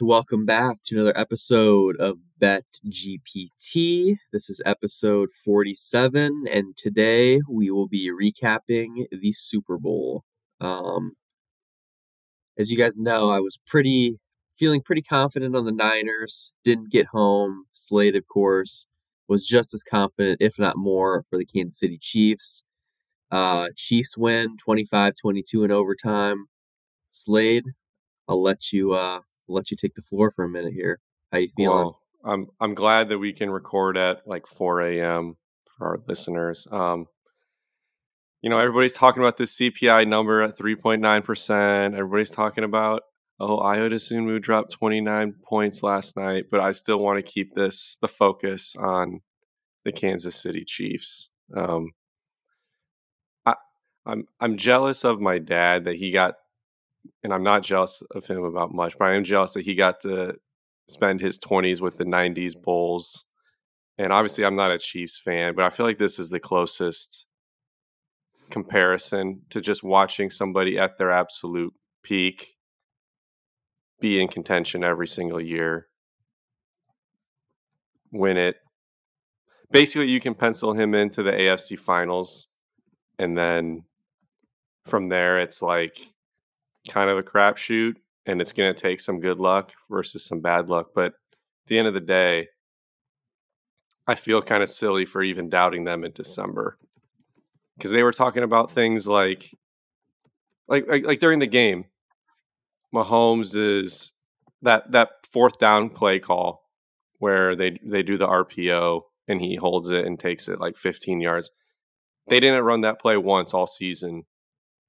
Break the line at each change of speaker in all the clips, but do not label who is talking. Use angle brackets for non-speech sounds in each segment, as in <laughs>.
welcome back to another episode of Bet GPT. This is episode 47, and today we will be recapping the Super Bowl. Um, as you guys know, I was pretty feeling pretty confident on the Niners. Didn't get home. Slade, of course, was just as confident, if not more, for the Kansas City Chiefs. Uh, Chiefs win 25 22 in overtime. Slade, I'll let you uh, let you take the floor for a minute here. How you feeling? Well,
I'm I'm glad that we can record at like 4 a.m. for our listeners. Um, you know, everybody's talking about this CPI number at 3.9 percent. Everybody's talking about oh, Ayo Dosunmu dropped 29 points last night, but I still want to keep this the focus on the Kansas City Chiefs. Um, I, I'm I'm jealous of my dad that he got and I'm not jealous of him about much, but I am jealous that he got to spend his 20s with the 90s mm-hmm. Bulls. And obviously, I'm not a Chiefs fan, but I feel like this is the closest comparison to just watching somebody at their absolute peak be in contention every single year, win it. Basically, you can pencil him into the AFC finals. And then from there, it's like kind of a crapshoot, and it's going to take some good luck versus some bad luck. But at the end of the day, I feel kind of silly for even doubting them in December because they were talking about things like, like, like, like during the game, Mahomes is that that fourth down play call where they they do the RPO and he holds it and takes it like 15 yards. They didn't run that play once all season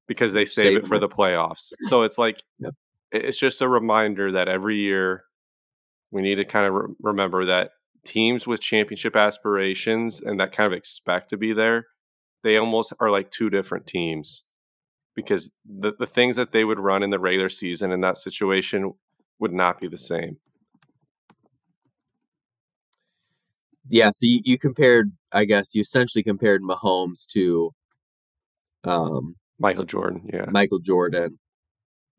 because they save, save it for it. the playoffs. So it's like yep. it's just a reminder that every year we need to kind of re- remember that teams with championship aspirations and that kind of expect to be there, they almost are like two different teams because the the things that they would run in the regular season in that situation would not be the same.
Yeah, so you, you compared, I guess, you essentially compared Mahomes to um,
Michael Jordan, yeah.
Michael Jordan.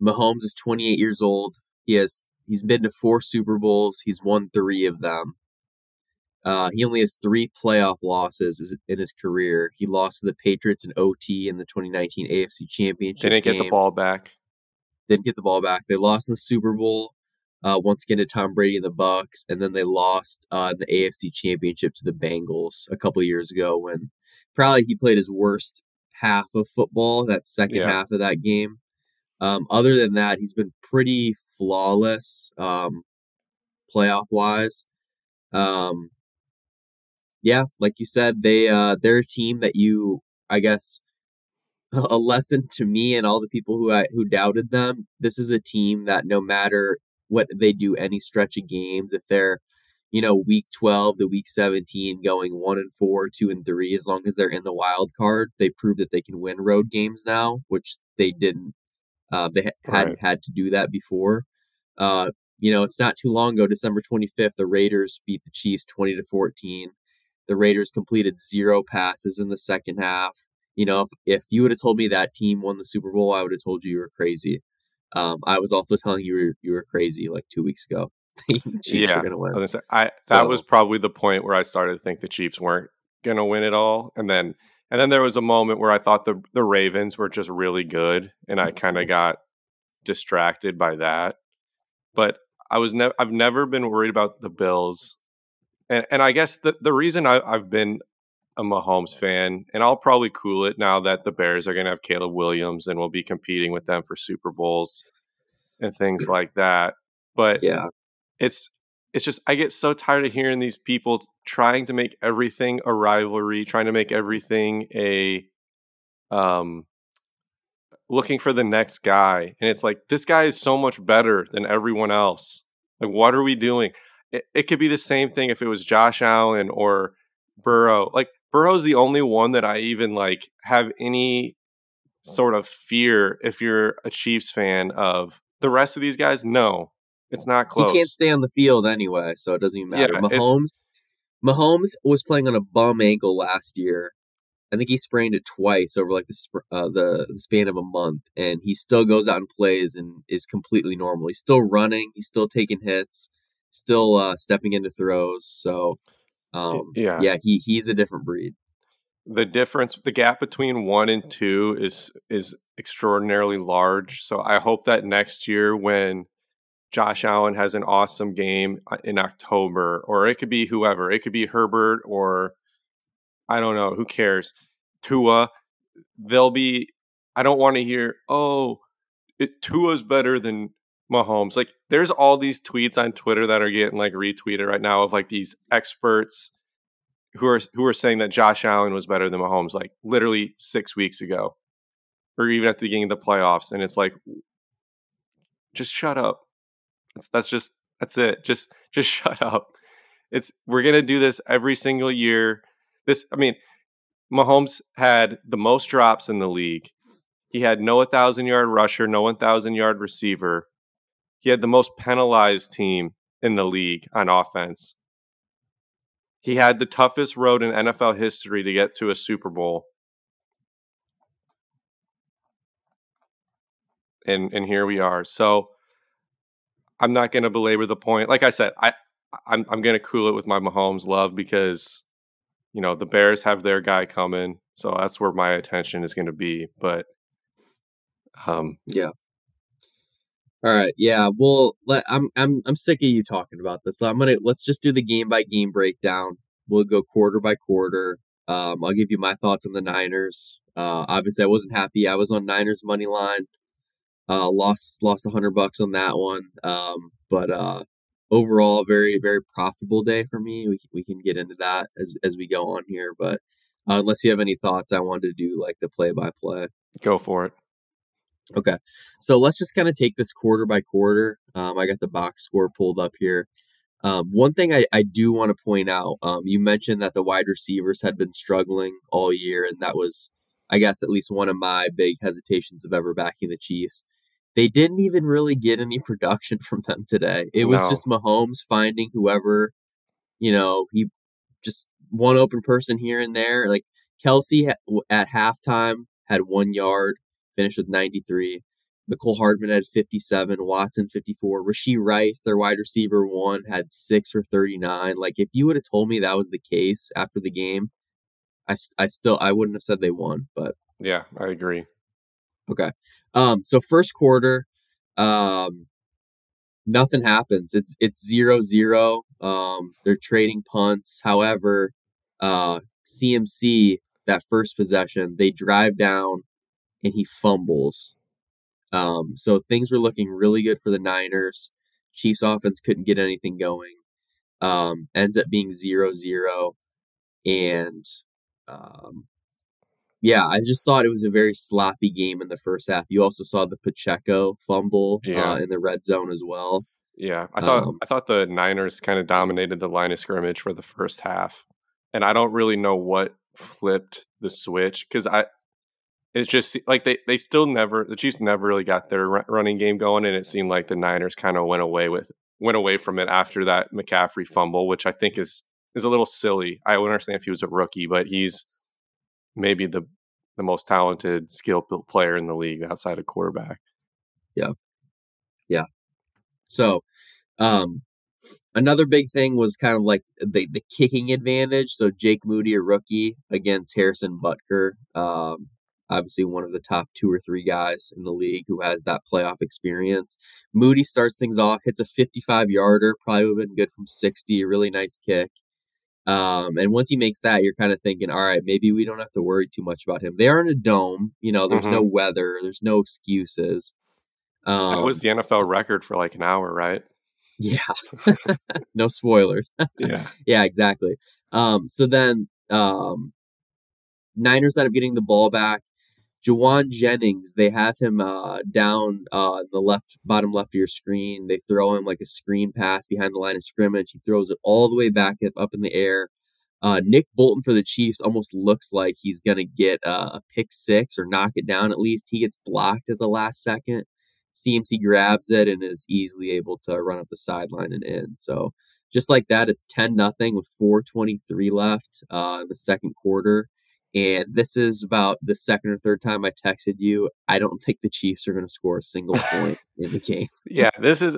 Mahomes is 28 years old. He has he's been to four Super Bowls. He's won three of them. Uh, he only has three playoff losses in his career. He lost to the Patriots in OT in the 2019 AFC Championship.
They didn't
game.
get the ball back.
Didn't get the ball back. They lost in the Super Bowl uh, once again to Tom Brady and the Bucs, and then they lost uh, in the AFC Championship to the Bengals a couple years ago when probably he played his worst half of football, that second yeah. half of that game. Um, other than that, he's been pretty flawless um, playoff wise. Um, yeah, like you said, they uh, they're a team that you, I guess, <laughs> a lesson to me and all the people who I, who doubted them. This is a team that no matter what they do, any stretch of games, if they're you know, week 12 to week 17 going one and four, two and three, as long as they're in the wild card, they prove that they can win road games now, which they didn't, uh, they ha- right. hadn't had to do that before. Uh, you know, it's not too long ago, December 25th, the Raiders beat the Chiefs 20 to 14. The Raiders completed zero passes in the second half. You know, if, if you would have told me that team won the Super Bowl, I would have told you you were crazy. Um, I was also telling you you were, you were crazy like two weeks ago. <laughs>
the Chiefs yeah, going to win. I, say, I that so, was probably the point where I started to think the Chiefs weren't going to win it all, and then and then there was a moment where I thought the the Ravens were just really good, and I kind of mm-hmm. got distracted by that. But I was never I've never been worried about the Bills, and and I guess the the reason I, I've been a Mahomes fan, and I'll probably cool it now that the Bears are going to have Caleb Williams and we'll be competing with them for Super Bowls and things like that. But
yeah,
it's it's just I get so tired of hearing these people trying to make everything a rivalry, trying to make everything a um looking for the next guy. And it's like this guy is so much better than everyone else. Like what are we doing? It, it could be the same thing if it was Josh Allen or Burrow. Like Burrow's the only one that I even like have any sort of fear if you're a Chiefs fan of. The rest of these guys, no. It's not close.
He can't stay on the field anyway, so it doesn't even matter. Yeah, Mahomes, Mahomes was playing on a bum ankle last year, I think he sprained it twice over like the sp- uh, the, the span of a month, and he still goes out and plays and is completely normal. He's still running. He's still taking hits. Still uh, stepping into throws. So, um,
yeah,
yeah, he he's a different breed.
The difference, the gap between one and two is is extraordinarily large. So I hope that next year when Josh Allen has an awesome game uh, in October, or it could be whoever, it could be Herbert or I don't know. Who cares? Tua. They'll be. I don't want to hear. Oh, it, Tua's better than Mahomes. Like, there's all these tweets on Twitter that are getting like retweeted right now of like these experts who are who are saying that Josh Allen was better than Mahomes, like literally six weeks ago, or even at the beginning of the playoffs. And it's like, just shut up. That's that's just that's it. Just <laughs> just shut up. It's we're gonna do this every single year this, I mean, Mahomes had the most drops in the league. He had no 1,000 yard rusher, no 1,000 yard receiver. He had the most penalized team in the league on offense. He had the toughest road in NFL history to get to a Super Bowl. And and here we are. So I'm not going to belabor the point. Like I said, I I'm I'm going to cool it with my Mahomes love because you know the Bears have their guy coming, so that's where my attention is going to be. But um,
yeah. All right, yeah. Well, let, I'm I'm I'm sick of you talking about this. So I'm gonna let's just do the game by game breakdown. We'll go quarter by quarter. Um, I'll give you my thoughts on the Niners. Uh, obviously, I wasn't happy. I was on Niners money line. Uh, lost lost a hundred bucks on that one. Um, but uh, overall very very profitable day for me. We we can get into that as as we go on here, but uh, unless you have any thoughts, I wanted to do like the play by play.
Go for it.
Okay, so let's just kind of take this quarter by quarter. Um, I got the box score pulled up here. Um, one thing I, I do want to point out, um, you mentioned that the wide receivers had been struggling all year, and that was, I guess, at least one of my big hesitations of ever backing the Chiefs they didn't even really get any <laughs> production from them today. It was just Mahomes finding whoever, you know, he just one open person here and there. Like Kelce at halftime had one yard, finished with 93. Mecole Hardman had 57, Watson 54, Rashee Rice, their wide receiver one, had six for 39. Like if you would have told me that was the case after the game, I, I still I wouldn't have said they won. But
yeah, I agree.
Okay. Um, so first quarter, um, nothing happens. It's it's zero zero. Um, they're trading punts. However, uh, CMC that first possession, they drive down and he fumbles. Um, so things were looking really good for the Niners. Chiefs offense couldn't get anything going. Um, ends up being zero zero, and um, yeah, I just thought it was a very sloppy game in the first half. You also saw the Pacheco fumble yeah. uh, in the red zone as well.
Yeah, I thought um, I thought the Niners kind of dominated the line of scrimmage for the first half, and I don't really know what flipped the switch because I it's just like they they still never the Chiefs never really got their running game going, and it seemed like the Niners kind of went away with went away from it after that McCaffrey fumble, which I think is is a little silly. I understand if he was a rookie, but he's maybe the the most talented, skilled player in the league outside of quarterback.
Yeah, yeah. So, um, another big thing was kind of like the the kicking advantage. So Jake Moody, a rookie, against Harrison Butker. Um, obviously one of the top two or three guys in the league who has that playoff experience. Moody starts things off, hits a 55 yarder, probably would have been good from 60, a really nice kick. Um, and once he makes that, you're kind of thinking, all right, maybe we don't have to worry too much about him. They are in a dome, you know, there's mm-hmm. no weather, there's no excuses.
Um, that was the NFL record for like an hour, right?
Yeah. <laughs> no spoilers. <laughs>
yeah.
Yeah, exactly. Um, so then um, Niners end up getting the ball back. Jauan Jennings, they have him uh, down uh, in the left bottom left of your screen. They throw him like a screen pass behind the line of scrimmage. He throws it all the way back up, up in the air. Uh, Nick Bolton for the Chiefs almost looks like he's gonna get uh, a pick six or knock it down at least. He gets blocked at the last second. CMC grabs it and is easily able to run up the sideline and in. So just like that, it's ten nothing with four twenty three left uh, in the second quarter And this is about the second or third time I texted you. I don't think the Chiefs are going to score a single <laughs> point in the game.
Yeah, this is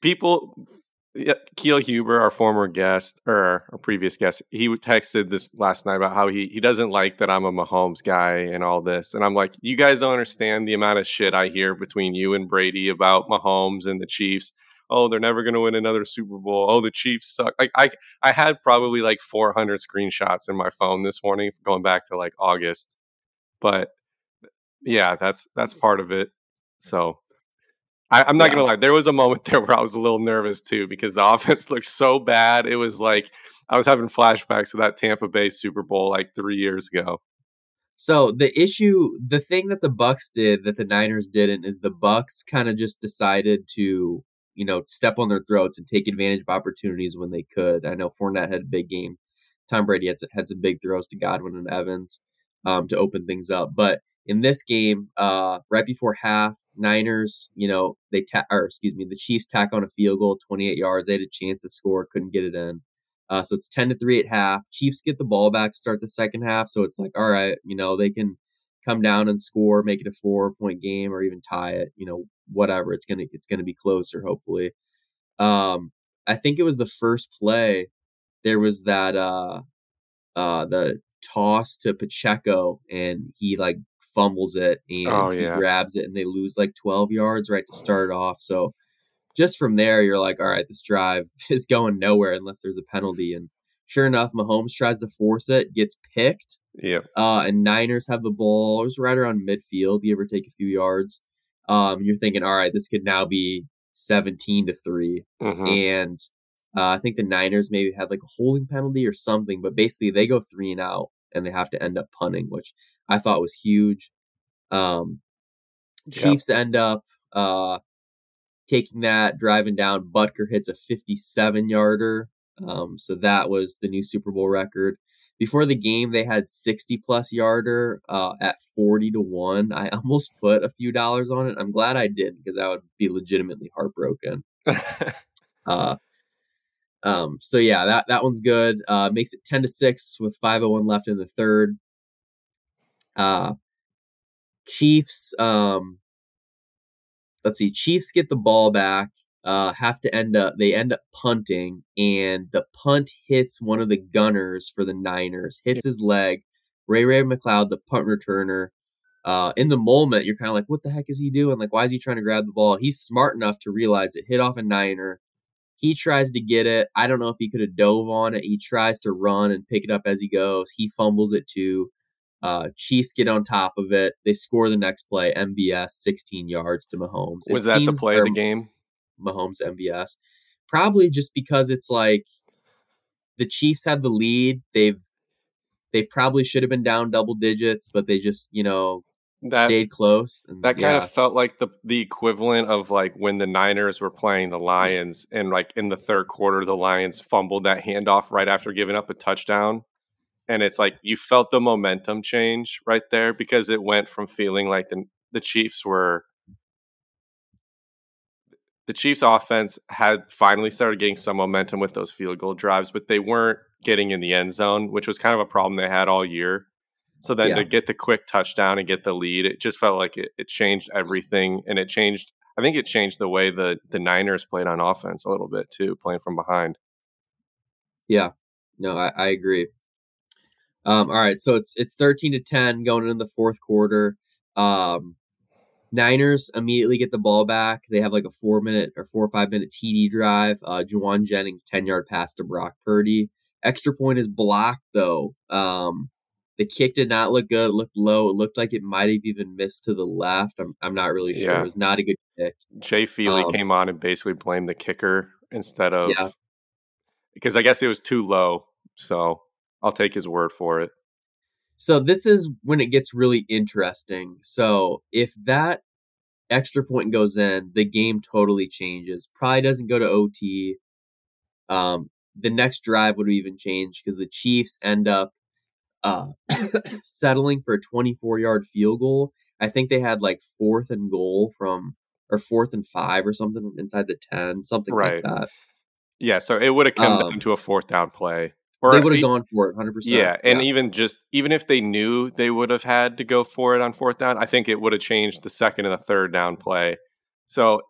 people. Yeah, Keel Huber, our former guest or our previous guest, he texted this last night about how he he doesn't like that I'm a Mahomes guy and all this, and I'm like, you guys don't understand the amount of shit I hear between you and Brady about Mahomes and the Chiefs. Oh, they're never going to win another Super Bowl. Oh, the Chiefs suck. Like I I had probably like 400 screenshots in my phone this morning going back to like August, but yeah, that's that's part of it. So I, am not yeah. gonna lie. There was a moment <laughs> there where I was a little nervous too because the <laughs> offense looked so bad. It was like I was having flashbacks of that Tampa Bay Super Bowl like three years ago.
So the issue, the thing that the Bucs did that the Niners didn't, is the Bucs kind of just decided to, you know, step on their throats and take advantage of opportunities when they could. I know Fournette had a big game. Tom Brady had, had some big throws to Godwin and Evans um, to open things up. But in this game, uh, right before half, Niners, you know, they ta- or excuse me, the Chiefs tack on a field goal, 28 yards. They had a chance to score, couldn't get it in. Uh, so it's 10 to 3 at half. Chiefs get the ball back start the second half. So it's like, all right, you know, they can come down and score, make it a four point game or even tie it, you know, whatever. It's gonna it's gonna be closer, hopefully. Um, I think it was the first play. There was that uh uh the toss to Pacheco and he like fumbles it and oh, he yeah. grabs it and they lose like 12 yards right to start off. So just from there, you're like, all right, this drive <laughs> is going nowhere unless there's a penalty. And sure enough, Mahomes tries to force it, gets picked.
Yeah.
Uh, and Niners have the ball. It was right around midfield, give or take a few yards. Um, you're thinking, all right, this could now be 17 to 3. Mm-hmm. And uh, I think the Niners maybe had like a holding penalty or something, but basically they go three and out and they have to end up punting, which I thought was huge. Um, Chiefs yep. end up uh, taking that, driving down. Butker hits a 57 yarder. Um, so that was the new Super Bowl record. Before the game, they had 60 plus yarder uh, at 40 to 1. I <laughs> almost put a few dollars on it. I'm glad I didn't because I would be legitimately heartbroken. <laughs> uh, um, so yeah, that that one's good. Uh, makes it ten to six with five oh one left in the third. Uh, Chiefs. Um, let's see. Chiefs get the ball back. Uh, have to end up. They end up punting, and the punt hits one of the gunners for the Niners. Hits his leg. Ray Ray McCloud, the punt returner. Uh, in the moment, you're kind of like, what the heck is he doing? Like, why is he trying to grab the ball? He's smart enough to realize it hit off a Niner he tries to get it. I don't know if he could have dove on it. He tries to run and pick it up as he goes. He fumbles it too. Uh, Chiefs get on top of it. They score the next play. MVS 16 yards to Mahomes.
Was it that the play of the game?
Mahomes MVS. Probably just because it's like the Chiefs have the lead. They've they probably should have been down double digits, but they just you know that stayed close.
And, that kind yeah. of felt like the the equivalent of like when the Niners were playing the Lions, and like in the third quarter, the Lions fumbled that handoff right after giving up a touchdown, and it's like you felt the momentum change right there because it went from feeling like the the Chiefs were. The Chiefs offense had finally started getting some momentum with those field goal drives, but they weren't getting in the end zone, which was kind of a problem they had all year so then yeah. to get the quick touchdown and get the lead, it just felt like it, it changed everything, and it changed. I think it changed the way the the Niners played on offense a little bit too, playing from behind.
Yeah, no, I, I agree. Um, all right, so it's it's thirteen to ten going into the fourth quarter. Um, Niners immediately get the ball back. They have like a four minute or four or five minute TD drive. Uh, Jauan Jennings ten yard pass to Brock Purdy. Extra point is blocked though. Um, the kick did not look good. It looked low. It looked like it might have even missed to the left. I'm, I'm not really sure. Yeah. It was not a good kick.
Jay Feely um, came on and basically blamed the kicker instead of yeah. because I guess it was too low. So I'll take his word for it.
So this is when it gets really interesting. So if that extra point goes in, the game totally changes. Probably doesn't go to OT. Um, the next drive would even change because the Chiefs end up uh, <coughs> settling for a 24 yard field goal. I think they had like fourth and goal from, or fourth and five or something inside the 10, something right. like that.
Yeah, so it would have come um, down to a fourth down play.
Or they would have gone for it 100%.
Yeah, and yeah. even just even if they knew they would have had to go for it on fourth down, I think it would have changed the second and the third down play. So,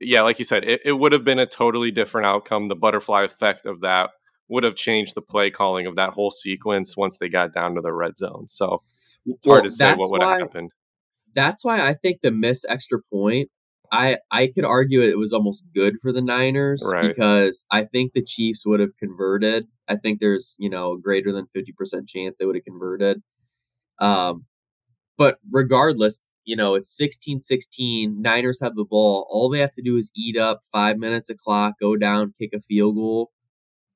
yeah, like you said, it, it would have been a totally different outcome. The butterfly effect of that would have changed the play calling of that whole sequence once they got down to the red zone. So, it's well, hard to say what would have happened.
That's why I think the miss extra point I I could argue it was almost good for the Niners right. because I think the Chiefs would have converted. I think there's you know a greater than fifty percent chance they would have converted. Um, but regardless, you know it's 16-16. Niners have the ball. All they have to do is eat up five minutes of clock, go down, kick a field goal.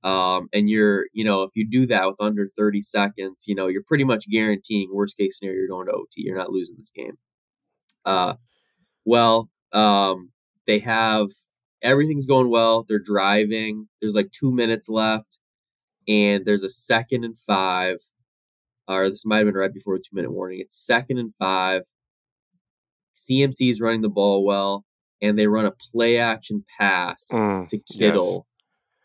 Um, and you're, you know, if you do that with under 30 seconds, you know, you're pretty much guaranteeing worst case scenario, you're going to OT. You're not losing this game. Uh, well, um, they have everything's going well. They're driving. There's like two minutes left, and there's a second and five. Or this might have been right before a two minute warning. It's second and five. CMC is running the ball well, and they run a play action pass mm, to Kittle.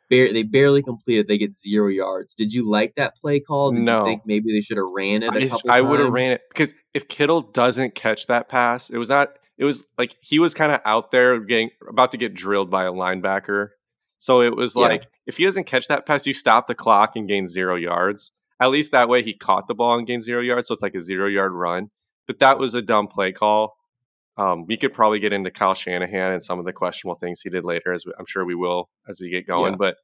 Yes. they barely completed. They get zero yards. Did you like that play call? Did
no.
you think maybe they should have ran it a couple
I would have ran it because if Kittle doesn't catch that pass, it was not it was like he was kind of out there getting about to get drilled by a linebacker. So it was yeah. like if he doesn't catch that pass, you stop the clock and gain zero yards. At least that way he caught the ball and gained zero yards, so it's like a zero yard run. But that was a dumb play call. Um, we could probably get into Kyle Shanahan and some of the questionable things he did later, as we, I'm sure we will as we get going. Yeah. But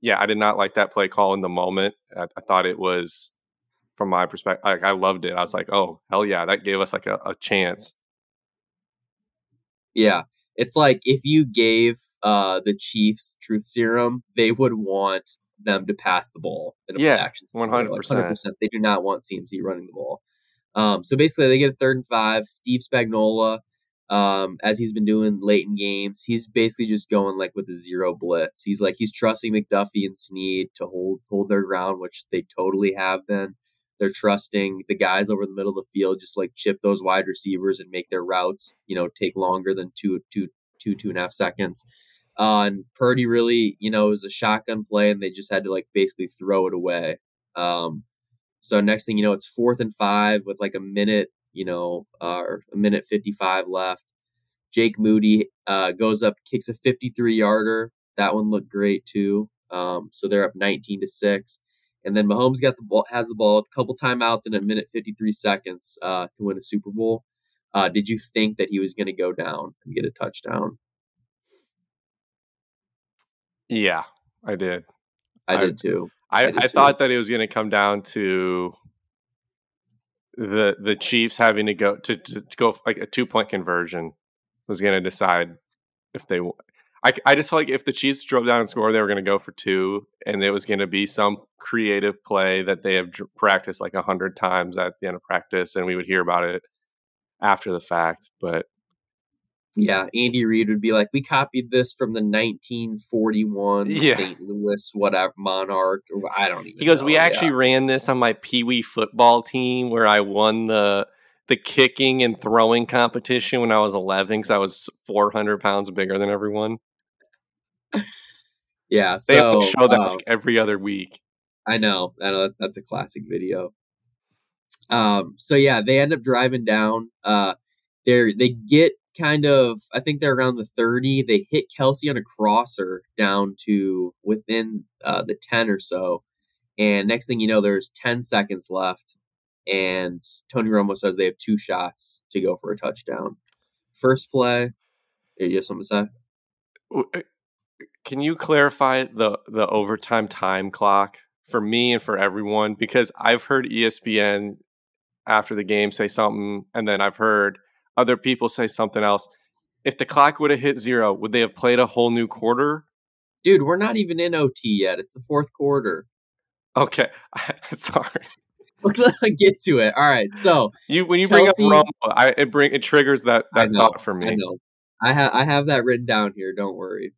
yeah, I did not like that play call in the moment. I, I thought it was, from my perspective, I, I, loved it. I was like, oh hell yeah, that gave us like a, a chance.
Yeah. It's like if you gave uh, the Chiefs truth serum, they would want them to pass the ball
in a yeah, action. One hundred percent.
They do not want CMC running the ball. Um, so basically, they get a third and five. Steve Spagnuolo, um, as he's been doing late in games, he's basically just going like with a zero blitz. He's like he's trusting McDuffie and Sneed to hold hold their ground, which they totally have been. They're trusting the guys over the middle of the field, just like chip those wide receivers and make their routes, you know, take longer than two, two, two, two and a half seconds. Uh, and Purdy really, you know, it was a shotgun play, and they just had to like basically throw it away. Um, so next thing you know, it's fourth and five with like a minute, you know, uh, or a minute fifty-five left. Jake Moody uh, goes up, kicks a fifty-three yarder. That one looked great too. Um, so they're up nineteen to six. And then Mahomes got the ball, has the ball, a couple timeouts in a minute 53 seconds uh, to win a Super Bowl. Uh, did you think that he was going to go down and get a touchdown?
Yeah, I did.
I, I did too.
I, I, did I thought that it was going to come down to the the Chiefs having to go to, to go like a two point conversion was going to decide if they I, I just felt like if the Chiefs drove down and scored, they were going to go for two, and it was going to be some creative play that they have practiced like a hundred times at the end of practice, and we would hear about it after the fact. But
yeah, Andy Reid would be like, "We copied this from the 1941 yeah. St. Louis whatever Monarch." I don't even.
He goes,
know.
"We actually yeah. ran this on my Pee Wee football team where I won the." The kicking and throwing competition when I was 11 because I was 400 pounds bigger than everyone
yeah,
so, they have to show that um, like every other week.
I know, I know that's a classic video. Um, so yeah, they end up driving down. Uh, they they get kind of, I think they're around the thirty. They hit Kelce on a crosser down to within uh, the ten or so, and next thing you know, there's ten seconds left, and Tony Romo says they have two shots to go for a touchdown. First play, you have something to
say? Can you clarify the the overtime time clock for me and for everyone? Because I've heard ESPN after the game say something, and then I've heard other people say something else. If the clock would have hit zero, would they have played a whole new quarter?
Dude, we're not even in OT yet. It's the fourth quarter.
Okay, <laughs> sorry. <laughs>
Get to it. All right. So
you when you Kelce, bring up Romo, I, it bring it triggers that that know, thought for me.
I know. I have I have that written down here. Don't worry.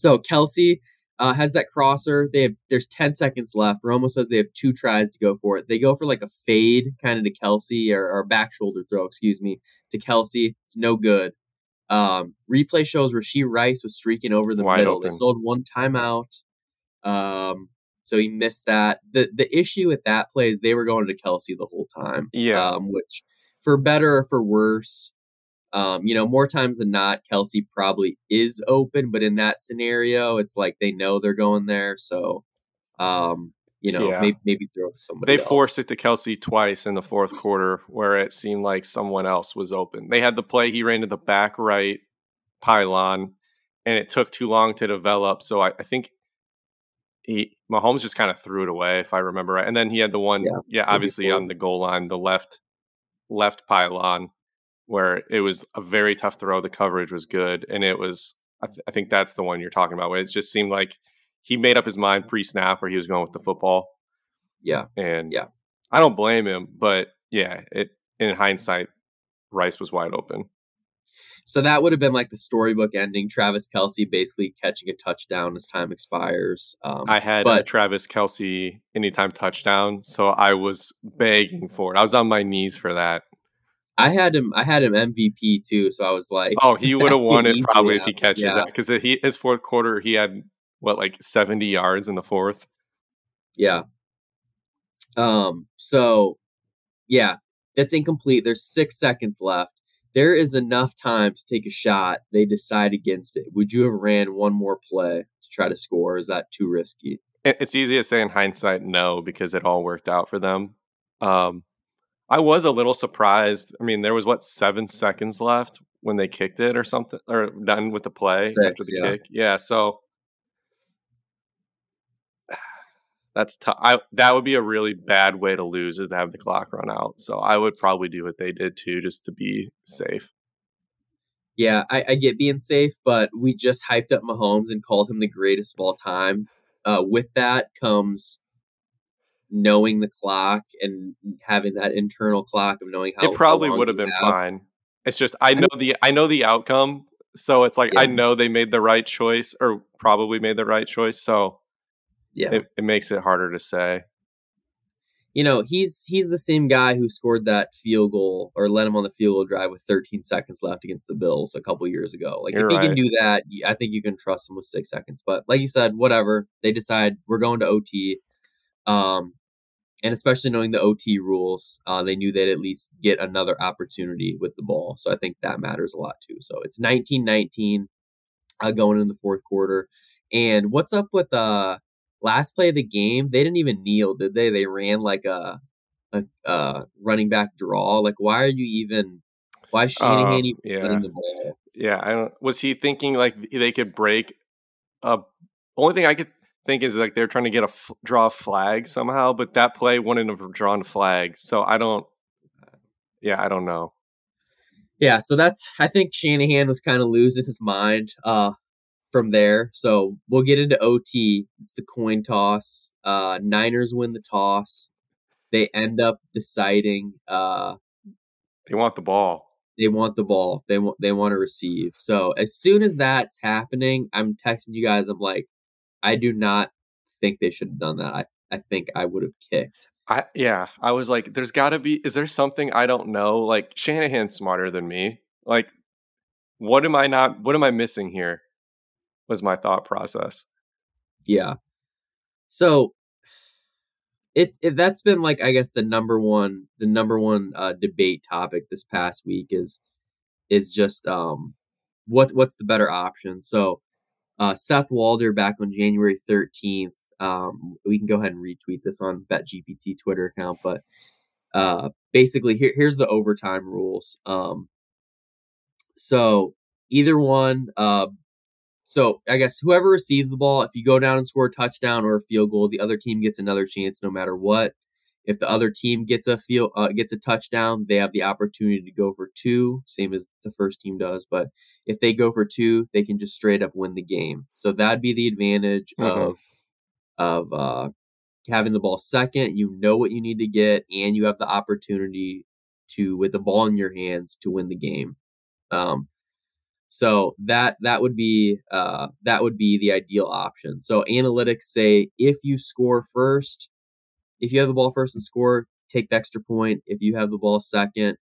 So Kelce uh, has that crosser. They have there's 10 seconds left. Romo says they have two tries to go for it. They go for like a fade kind of to Kelce or, or back shoulder throw, excuse me, to Kelce. It's no good. Um, replay shows Rashee Rice was streaking over the Wide middle. Open. They sold one timeout. Um, so he missed that. the The issue with that play is they were going to Kelce the whole time.
Yeah,
um, which for better or for worse, um, you know, more times than not, Kelce probably is open, but in that scenario, it's like they know they're going there, so um, you know,
Yeah.
maybe, maybe throw to somebody.
they
else.
forced it to Kelce twice in the fourth quarter, where it seemed like someone else was open. They had the play; he ran to the back right pylon, and it took too long to develop. So I, I think he Mahomes just kind of threw it away, if I remember right. And then he had the one,
Yeah,
yeah, obviously on the goal line, the left left pylon, where it was a very tough throw. The coverage was good, and it was. I, th- I think that's the one you're talking about. Where it just seemed like he made up his mind pre-snap where he was going with the football,
Yeah,
and
Yeah.
I don't blame him. But yeah, it in hindsight, Rice was wide open.
so that would have been like the storybook ending. Travis Kelce basically catching a touchdown as time expires. Um,
I had
but
Travis Kelce anytime touchdown, so I was begging for it. I was on my knees for that.
I had him. I had him MVP too. So I was like,
Oh, he <laughs> would have won it probably if he catches
Yeah.
that because he his fourth quarter he had what like seventy yards in the fourth.
Yeah. Um, so yeah, that's incomplete. There's six seconds left. There is enough time to take a shot. They decide against it. Would you have ran one more play to try to score? Is that too risky?
It's easy to say in hindsight no because it all worked out for them. Um, I was a little surprised. I mean, there was what seven seconds left when they kicked it or something, or done with the play after the
yeah.
kick. Yeah, so <sighs> that's tough. I that would be a really bad way to lose is to have the clock run out. So I would probably do what they did too, just to be safe.
Yeah, I, I get being safe, but we just hyped up Mahomes and called him the greatest of all time. Uh, with that comes knowing the clock and having that internal clock of knowing how
it probably would have been fine. It's just I know the I know the outcome, so it's like I know they made the right choice or probably made the right choice. So
Yeah,
it, it makes it harder to say.
you know he's he's the same guy who scored that field goal or led him on the field goal drive with 13 seconds left against the Bills a couple years ago. Like
You're
if he can do that, I think you can trust him with six seconds. But like you said, whatever they decide, we're going to OT. Um, and especially knowing the OT rules, uh, they knew they'd at least get another opportunity with the ball. So I think that matters a lot too. So it's 19-19 uh, going in the fourth quarter. And what's up with uh last play of the game? They didn't even kneel, did they? They ran like a a, a running back draw. Like why are you even? Why is Shanahan
Um,
even
yeah.
the ball?
Yeah, I don't. Was he thinking like they could break? A only thing I could think is like they're trying to get a f- draw a flag somehow, but that play wouldn't have drawn flags. So I don't. Yeah, I don't know.
Yeah, so that's I think Shanahan was kind of losing his mind uh from there. So we'll get into OT. It's the coin toss. Uh Niners win the toss. They end up deciding uh
They want the ball.
they want the ball. They want they want to receive. So as soon as that's happening, I'm texting you guys. I'm like, I do not think they should have done that. I I think I would have kicked.
I yeah, I was like, there's got to be. Is there something I don't know? Like Shanahan's smarter than me. Like, what am I not? What am I missing here? Was my thought process.
Yeah. So it, it that's been like I guess the number one the number one uh, debate topic this past week is is just um what what's the better option. So uh, Seth Walder back on January thirteenth. Um, we can go ahead and retweet this on BetGPT Twitter account, but uh, basically here here's the overtime rules. Um, so either one, uh, so I guess whoever receives the ball, if you go down and score a touchdown or a field goal, the other team gets another chance no matter what. If the other team gets a field uh, gets a touchdown, they have the opportunity to go for two, same as the first team does. But if they go for two, they can just straight up win the game. So that'd be the advantage
Mhm.
of of uh, having the ball second. You know what you need to get, and you have the opportunity to, with the ball in your hands, to win the game. Um, so that that would be uh, that would be the ideal option. So analytics say if you score first, if you have the ball first and score, take the extra point. If you have the ball second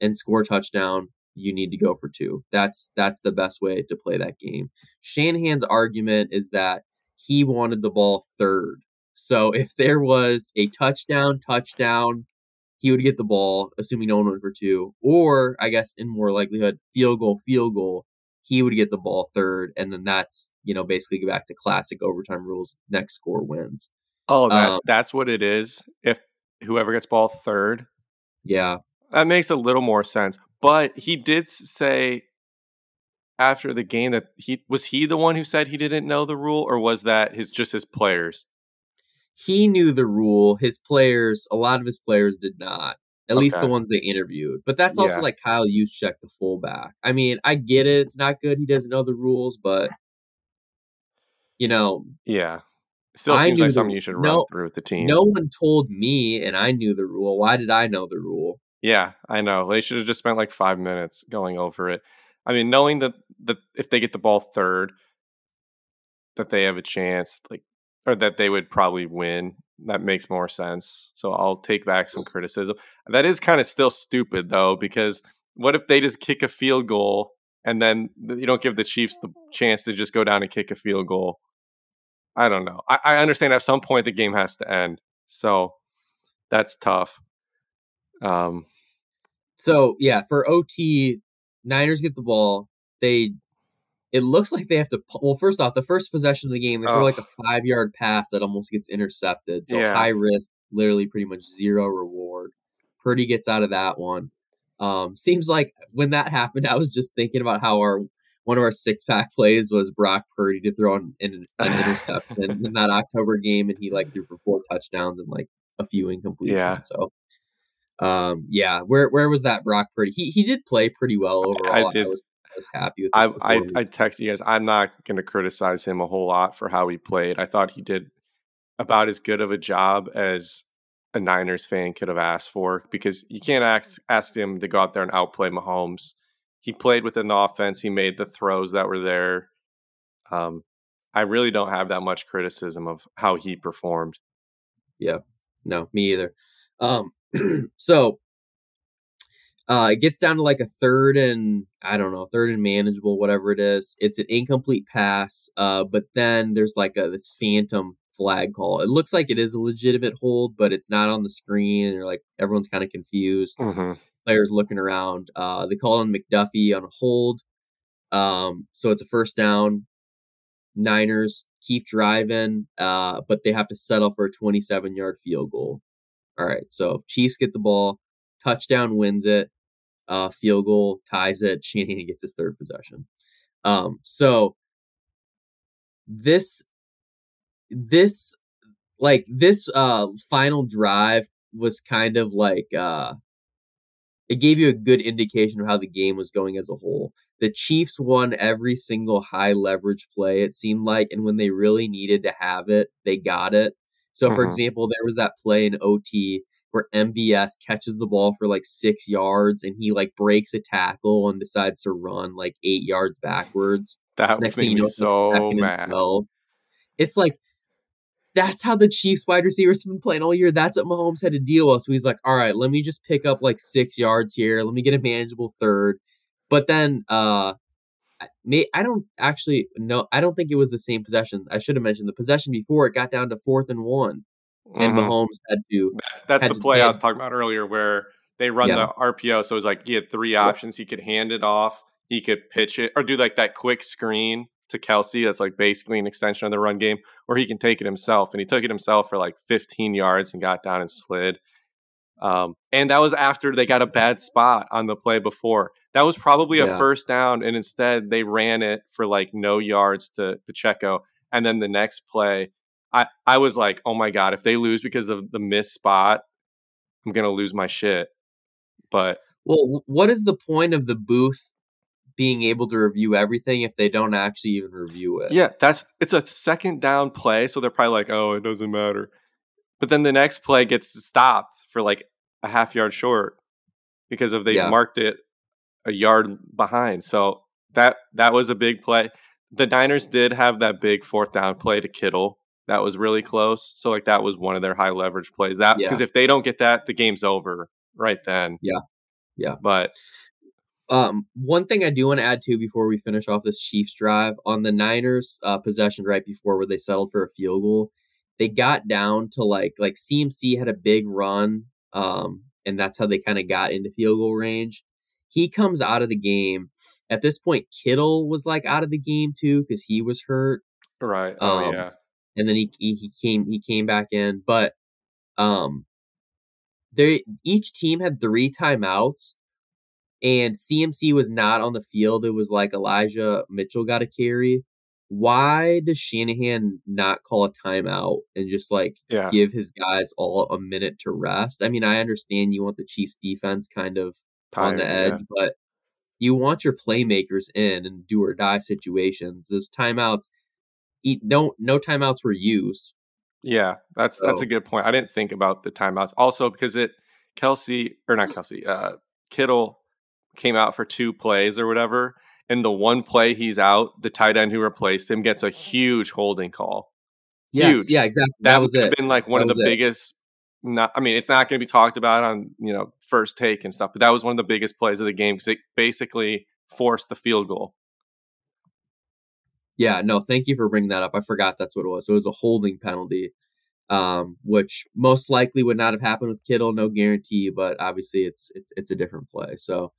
and score touchdown, you need to go for two. That's that's the best way to play that game. Shanahan's argument is that he wanted the ball third. So <laughs> if there was a touchdown, touchdown, he would get the ball, assuming no one went for two, or I guess in more likelihood, field goal, field goal, he would get the ball third, and then that's you know basically go back to classic overtime rules. Next score wins.
Oh, that, um, that's what it is. If whoever gets ball third,
yeah,
that makes a little more sense. But he did say after the game that he was he the one who said he didn't know the rule, or was that his just his players?
He knew the rule. His players, a lot of his players did not. At okay. least the ones they interviewed. But that's also yeah. like Kyle Juszczyk, the fullback. I mean, I get it. It's not good. He doesn't know the rules, but you know,
yeah, still I seems like something you should run no, through with the team.
No one told me, and I knew the rule. Why did I know the rule?
Yeah, I know. They should have just spent like five minutes going over it. I mean, knowing that that if they get the ball third, that they have a chance, like, or that they would probably win that makes more sense. So I'll take back some criticism. That is kind of still stupid though, because what if they just kick a field goal and then you don't give the Chiefs the chance to just go down and kick a field goal? I don't know. I, I understand at some point the game has to end, so that's tough. Um.
So yeah, for OT, Niners get the ball. They it looks like they have to. Well, first off, the first possession of the game, they throw oh. like a five yard pass that almost gets intercepted. So yeah. high risk, literally pretty much zero reward. Purdy gets out of that one. Um, seems like when that happened, <laughs> I was just thinking about how our one of our six pack <laughs> plays was Brock Purdy to throw an, an, an <laughs> interception in that October game, and he like threw for four touchdowns and like a few incompletions. Yeah. So, um, yeah, where where was that Brock Purdy? He he did play pretty well overall. I, did. I was was happy with.
I I, I texted you guys. I'm not going to criticize him a whole lot for how he played. I thought he did about as good of a job as a Niners fan could have asked for because you can't ask ask him to go out there and outplay Mahomes. He played within the offense. He made the throws that were there. Um, I really don't have that much criticism of how he performed.
Yeah, no, me either. Um, <clears throat> so uh, it gets down to like a third and I don't know, third and manageable, whatever it is. It's an incomplete pass, uh, but then there's like a this phantom flag call. It looks like it is a legitimate hold, but it's not on the screen, and they're like everyone's kind of confused. Mm-hmm. Players looking around. Uh, they call on McDuffie on hold, um, so it's a first down. Niners keep driving, uh, but they have to settle for a 27 yard field goal. All right, so Chiefs get the ball, touchdown wins it uh, field goal ties it. <laughs> Shanahan gets his third possession. Um, so this this like this uh final drive was kind of like uh it gave you a good indication of how the game was going as a whole. The Chiefs won every single high leverage play, it seemed like, and when they really needed to have it, they got it. So, for mm-hmm. example, there was that play in OT where MVS catches the ball for like six yards and he like breaks a tackle and decides to run like eight yards backwards.
That Next thing you know, so mad.
It's like that's how the Chiefs wide receivers have been playing all year. That's what Mahomes had to deal with. So he's like, all right, let me just pick up like six yards here. Let me get a manageable third. But then uh may I don't actually know I don't think it was the same possession. I should have mentioned the possession before it got down to fourth and one and mm-hmm. Mahomes had to.
That's, that's the play I was talking about earlier, where they run yeah. the RPO. So it was like he had three options. He could hand it off, he could pitch it, or do like that quick screen to Kelce. That's like basically an extension of the run game, or he can take it himself. And he took it himself for like 15 yards and got down and slid. Um, and that was after they got a bad spot on the play before. That was probably a yeah. first down, and instead they ran it for like no yards to Pacheco. And then the next play, I I was like, oh my god, if they lose because of the missed spot, I'm gonna lose my shit. But
well, what is the point of the booth being able to review everything if they don't actually even review it?
Yeah, that's it's a second down play, so they're probably like, oh, it doesn't matter. But then the next play gets stopped for like a half yard short because of they yeah. marked it a yard behind. So that that was a big play. The Niners did have that big fourth down play to Kittle that was really close. So like that was one of their high leverage plays. That because yeah. if they don't get that, the game's over right then.
Yeah, yeah.
But
um, one thing I do want to add to before we finish off this Chiefs drive on the Niners uh, possession right before where they settled for a field goal, they got down to like like CMC had a big run, um, and that's how they kind of got into field goal range. He comes out of the game. At this point, Kittle was like out of the game too because he was hurt.
Right. Oh
Um,
yeah.
and then he, he he came he came back in, but um, they each team had three timeouts, and CMC was not on the field. It was like Elijah Mitchell got a carry. Why does Shanahan not call a timeout and just like
Yeah.
give his guys all a minute to rest? I mean, I understand you want the Chiefs defense kind of on the edge,
yeah.
but you want your playmakers in and do or die situations. Those timeouts, no no timeouts were used.
Yeah, that's that's a good point. I didn't think about the timeouts. Also, because it Kelce or not Kelce, uh, Kittle came out for two plays or whatever, and the one play he's out, the tight end who replaced him gets a huge holding call.
Yes,
Huge.
yeah, exactly.
That,
That, was it.
been like one
That
of the
was it.
biggest. Not, I mean, it's not going to be talked about on you know first take and stuff, but that was one of the biggest plays of the game because it basically forced the field goal.
Yeah, no, thank you for bringing that up. I forgot that's what it was. So it was a holding penalty, um, which most likely would not have happened with Kittle. No guarantee, but obviously it's it's it's a different play. So,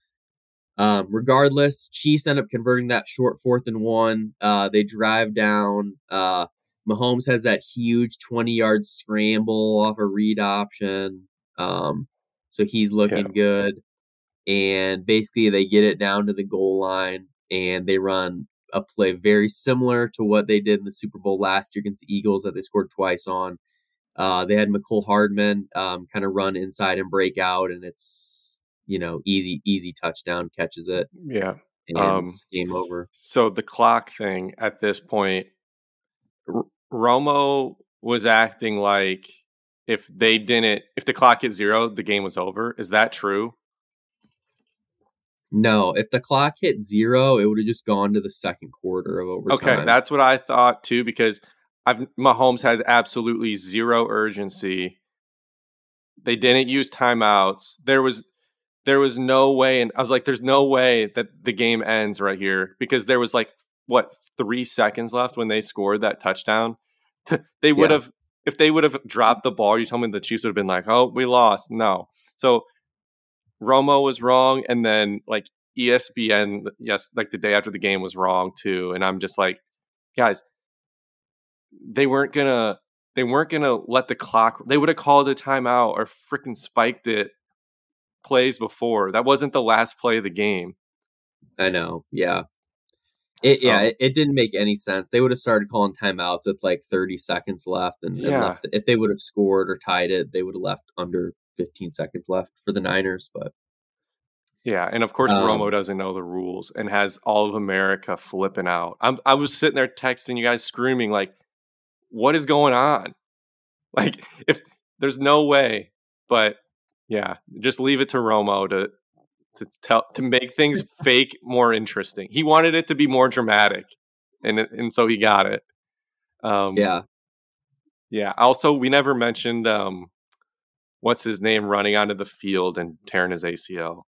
um, regardless, Chiefs end up converting that short fourth and one. Uh, they drive down. Uh, Mahomes has that huge twenty yard scramble off a read option. Um, so he's looking good. And basically, they get it down to the goal line and they run a play very similar to what they did in the Super Bowl last year against the Eagles that they scored twice on. Uh, they had Mecole Hardman um, kind of run inside and break out, and it's you know easy easy touchdown catches it
Yeah.
and
Um,
it's game over.
So the clock thing at this point, R- Romo was acting like if they didn't, if the clock hit zero, the game was over. Is that true?
No, if the clock hit zero, it would have just gone to the second quarter of overtime.
Okay, that's what I thought too because I've Mahomes had absolutely zero urgency. They didn't use timeouts. There was there was no way and I was like there's no way that the game ends right here because there was like what 3 seconds left when they scored that touchdown. <laughs> they would
Yeah.
have if they would have dropped the ball, you tell me the Chiefs would have been like, "Oh, we lost." No. So Romo was wrong and then like ESPN yes, like the day after the game was wrong too and I'm just like guys, they weren't gonna they weren't gonna let the clock they would have called a timeout or freaking spiked it plays before. That wasn't the last play of the game.
I know. Yeah. It, yeah, it, it didn't make any sense. They would have started calling timeouts with like 30 seconds left, and, and left. If they would have scored or tied it, they would have left under 15 seconds left for the Niners. But
Yeah, and of course
Um,
Romo doesn't know the rules and has all of America flipping out. I'm I was sitting there texting you guys screaming like what is going on? <laughs> Like if there's no way, but yeah, just leave it to Romo to to tell to make things <laughs> fake more interesting. He wanted it to be more dramatic, and and so he got it. Um,
yeah,
yeah. Also, we never mentioned um, what's his name running onto the field and tearing his ACL.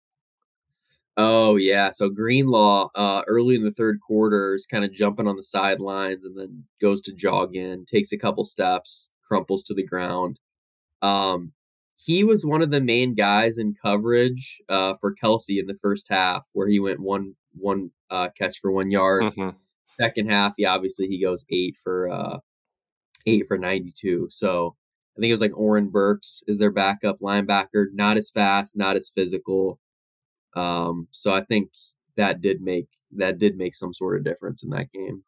Oh yeah, so Greenlaw uh, early in the third quarter is kind of jumping on the sidelines and then goes to jog in, takes a couple steps, crumples to the ground. Um, he was one of the main guys in coverage uh, for Kelce in the first half, where he went one one uh, catch for one yard.
Mhm.
Second half, he obviously he goes eight for uh, eight for ninety two. So I think it was like Oren Burks is their backup linebacker, not as fast, not as physical. Um, so I think that did make that did make some sort of difference in that game.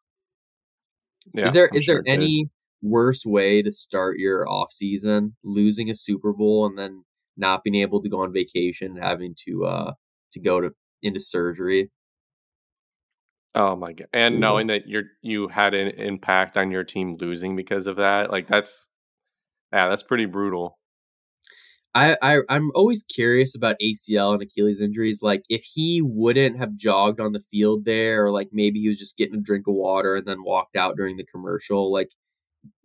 Yeah,
is there
I'm
is
sure
there any worse way to start your off season, losing a Super Bowl and then not being able to go on vacation and having to uh to go to into surgery?
Oh my god! And
Yeah.
knowing that you're you had an impact on your team losing because of that, like that's yeah, that's pretty brutal.
I, I I'm always curious about ACL and Achilles injuries. Like if he wouldn't have jogged on the field there, or like maybe he was just getting a drink of water and then walked out during the commercial. Like,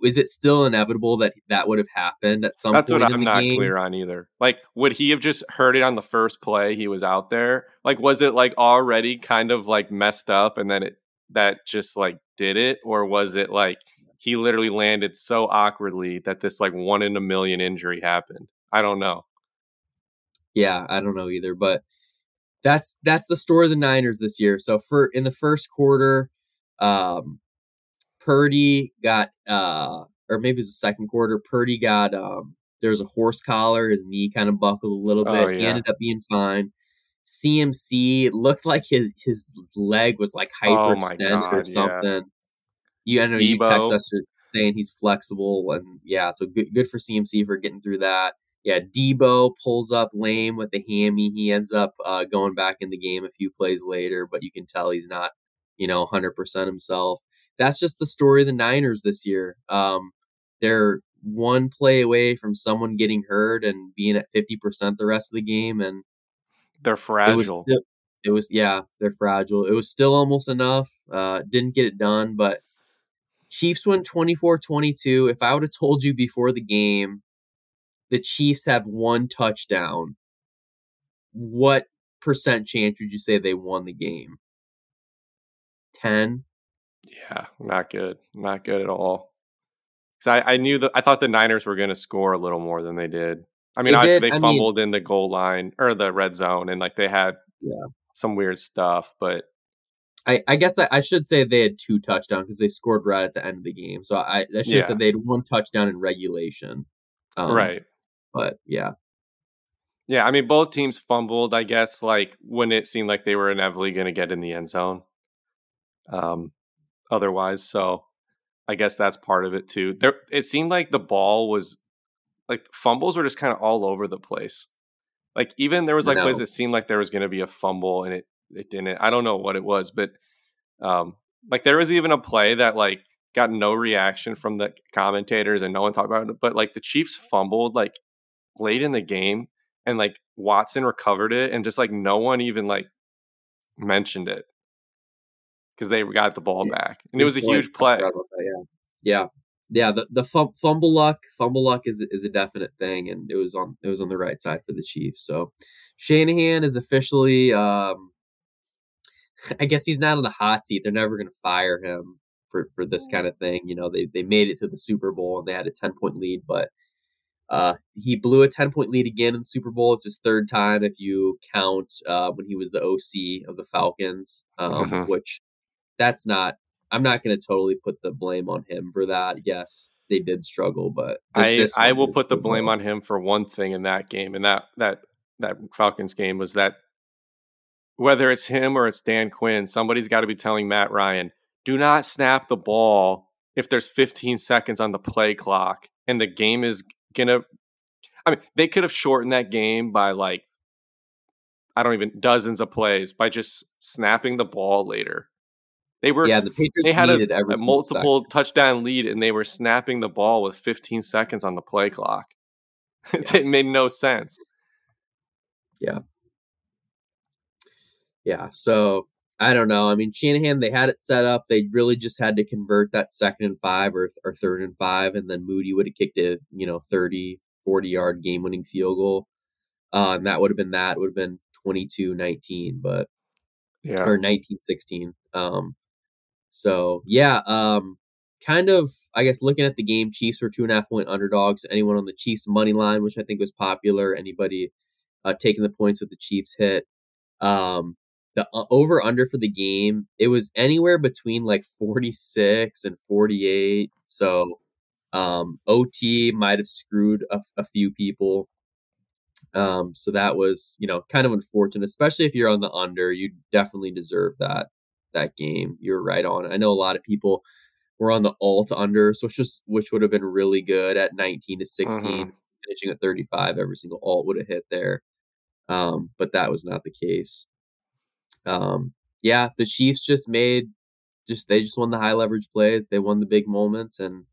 is it still inevitable that that would have happened at some
That's
point
what
in
I'm
the
not
game?
clear on either. Like, would he have just heard it on the first play he was out there? Like, was it like already kind of like messed up and then it that just like did it, or was it like he literally landed so awkwardly that this like one in a million injury happened. I don't know.
Yeah, I don't know either, but that's that's the story of the Niners this year. So for in the first quarter, um, Purdy got uh, or maybe it was the second quarter. Purdy got um, there was a horse collar. His knee kind of buckled a little bit. Oh, yeah. He ended up being fine. CMC looked like his his leg was like oh hyperextended oh or something. Yeah. You I know Deebo. you text us saying he's flexible and yeah, so good good for CMC for getting through that. Yeah, Deebo pulls up lame with the hammy. He ends up uh, going back in the game a few plays later, but you can tell he's not, you know, 100% himself. That's just the story of the Niners this year. Um, they're one play away from someone getting hurt and being at 50% the rest of the game. And
they're fragile.
It was, still, it was yeah, they're fragile. It was still almost enough. Uh, didn't get it done, but Chiefs win 24 22. If I would have told you before the game the Chiefs have one touchdown, what percent chance would you say they won the game? 10?
Yeah, not good. Not good at all. Because I, I knew that I thought the Niners were going to score a little more than they did. I mean, they obviously did. they I fumbled mean, in the goal line or the red zone, and like they had yeah. some weird stuff. But
I, I guess I, I, should say they had two touchdowns because they scored right at the end of the game. So I, I should yeah. have said they had one touchdown in regulation.
Um, right.
But yeah.
Yeah, I mean both teams fumbled, I guess, like when it seemed like they were inevitably gonna get in the end zone. Um otherwise. So I guess that's part of it too. There it seemed like the ball was like fumbles were just kind of all over the place. Like even there was like plays it seemed like there was gonna be a fumble and it it didn't. I don't know what it was, but um like there was even a play that like got no reaction from the commentators and no one talked about it. But like the Chiefs fumbled like late in the game and like Watson recovered it and just like no one even like mentioned it because they got the ball back and it was a huge play.
That, yeah, yeah, yeah. The the fumble luck, fumble luck is is a definite thing, and it was on it was on the right side for the Chiefs. So Shanahan is officially, um, <laughs> I guess he's not on the hot seat. They're never going to fire him for for this kind of thing. You know, they they made it to the Super Bowl and they had a ten point lead, but uh, he blew a 10 point lead again in the Super Bowl. It's his third time if you count uh, when he was the OC of the Falcons, um, mm-hmm. which that's not, I'm not going to totally put the blame on him for that. Yes, they did struggle, but
this, I, I will put the blame on him for one thing in that game. And that, that, that Falcons game was that whether it's him or it's Dan Quinn, somebody's got to be telling Matt Ryan, do not snap the ball if there's 15 seconds on the play clock and the game is gonna. I mean, they could have shortened that game by like I don't even dozens of plays by just snapping the ball later. They were
yeah. The Patriots
they had
a,
a multiple second. touchdown lead, and they were snapping the ball with 15 seconds on the play clock. <laughs> Yeah. it made no sense.
Yeah. Yeah. So I don't know. I mean, Shanahan, they had it set up. They really just had to convert that second and five or, or third and five, and then Moody would have kicked a, you know, 30, 40 yard game winning field goal. Uh, and that would have been that. It would have been 22 19, but, yeah, or 19 16. Um, so, yeah, um, kind of, I guess, looking at the game, Chiefs were two and a half point underdogs. Anyone on the Chiefs money line, which I think was popular, anybody uh, taking the points with the Chiefs hit. Um, the uh, over under for the game it was anywhere between like 46 and 48 so um ot might have screwed a, a few people. Um so that was you know kind of unfortunate especially if you're on the under. You definitely deserve that that game you're right on i know a lot of people were on the alt under so which just which would have been really good at 19 to 16 mm-hmm. finishing at 35 every single alt would have hit there um but that was not the case um, yeah, the Chiefs just made just they just won the high leverage plays. They won the big moments, and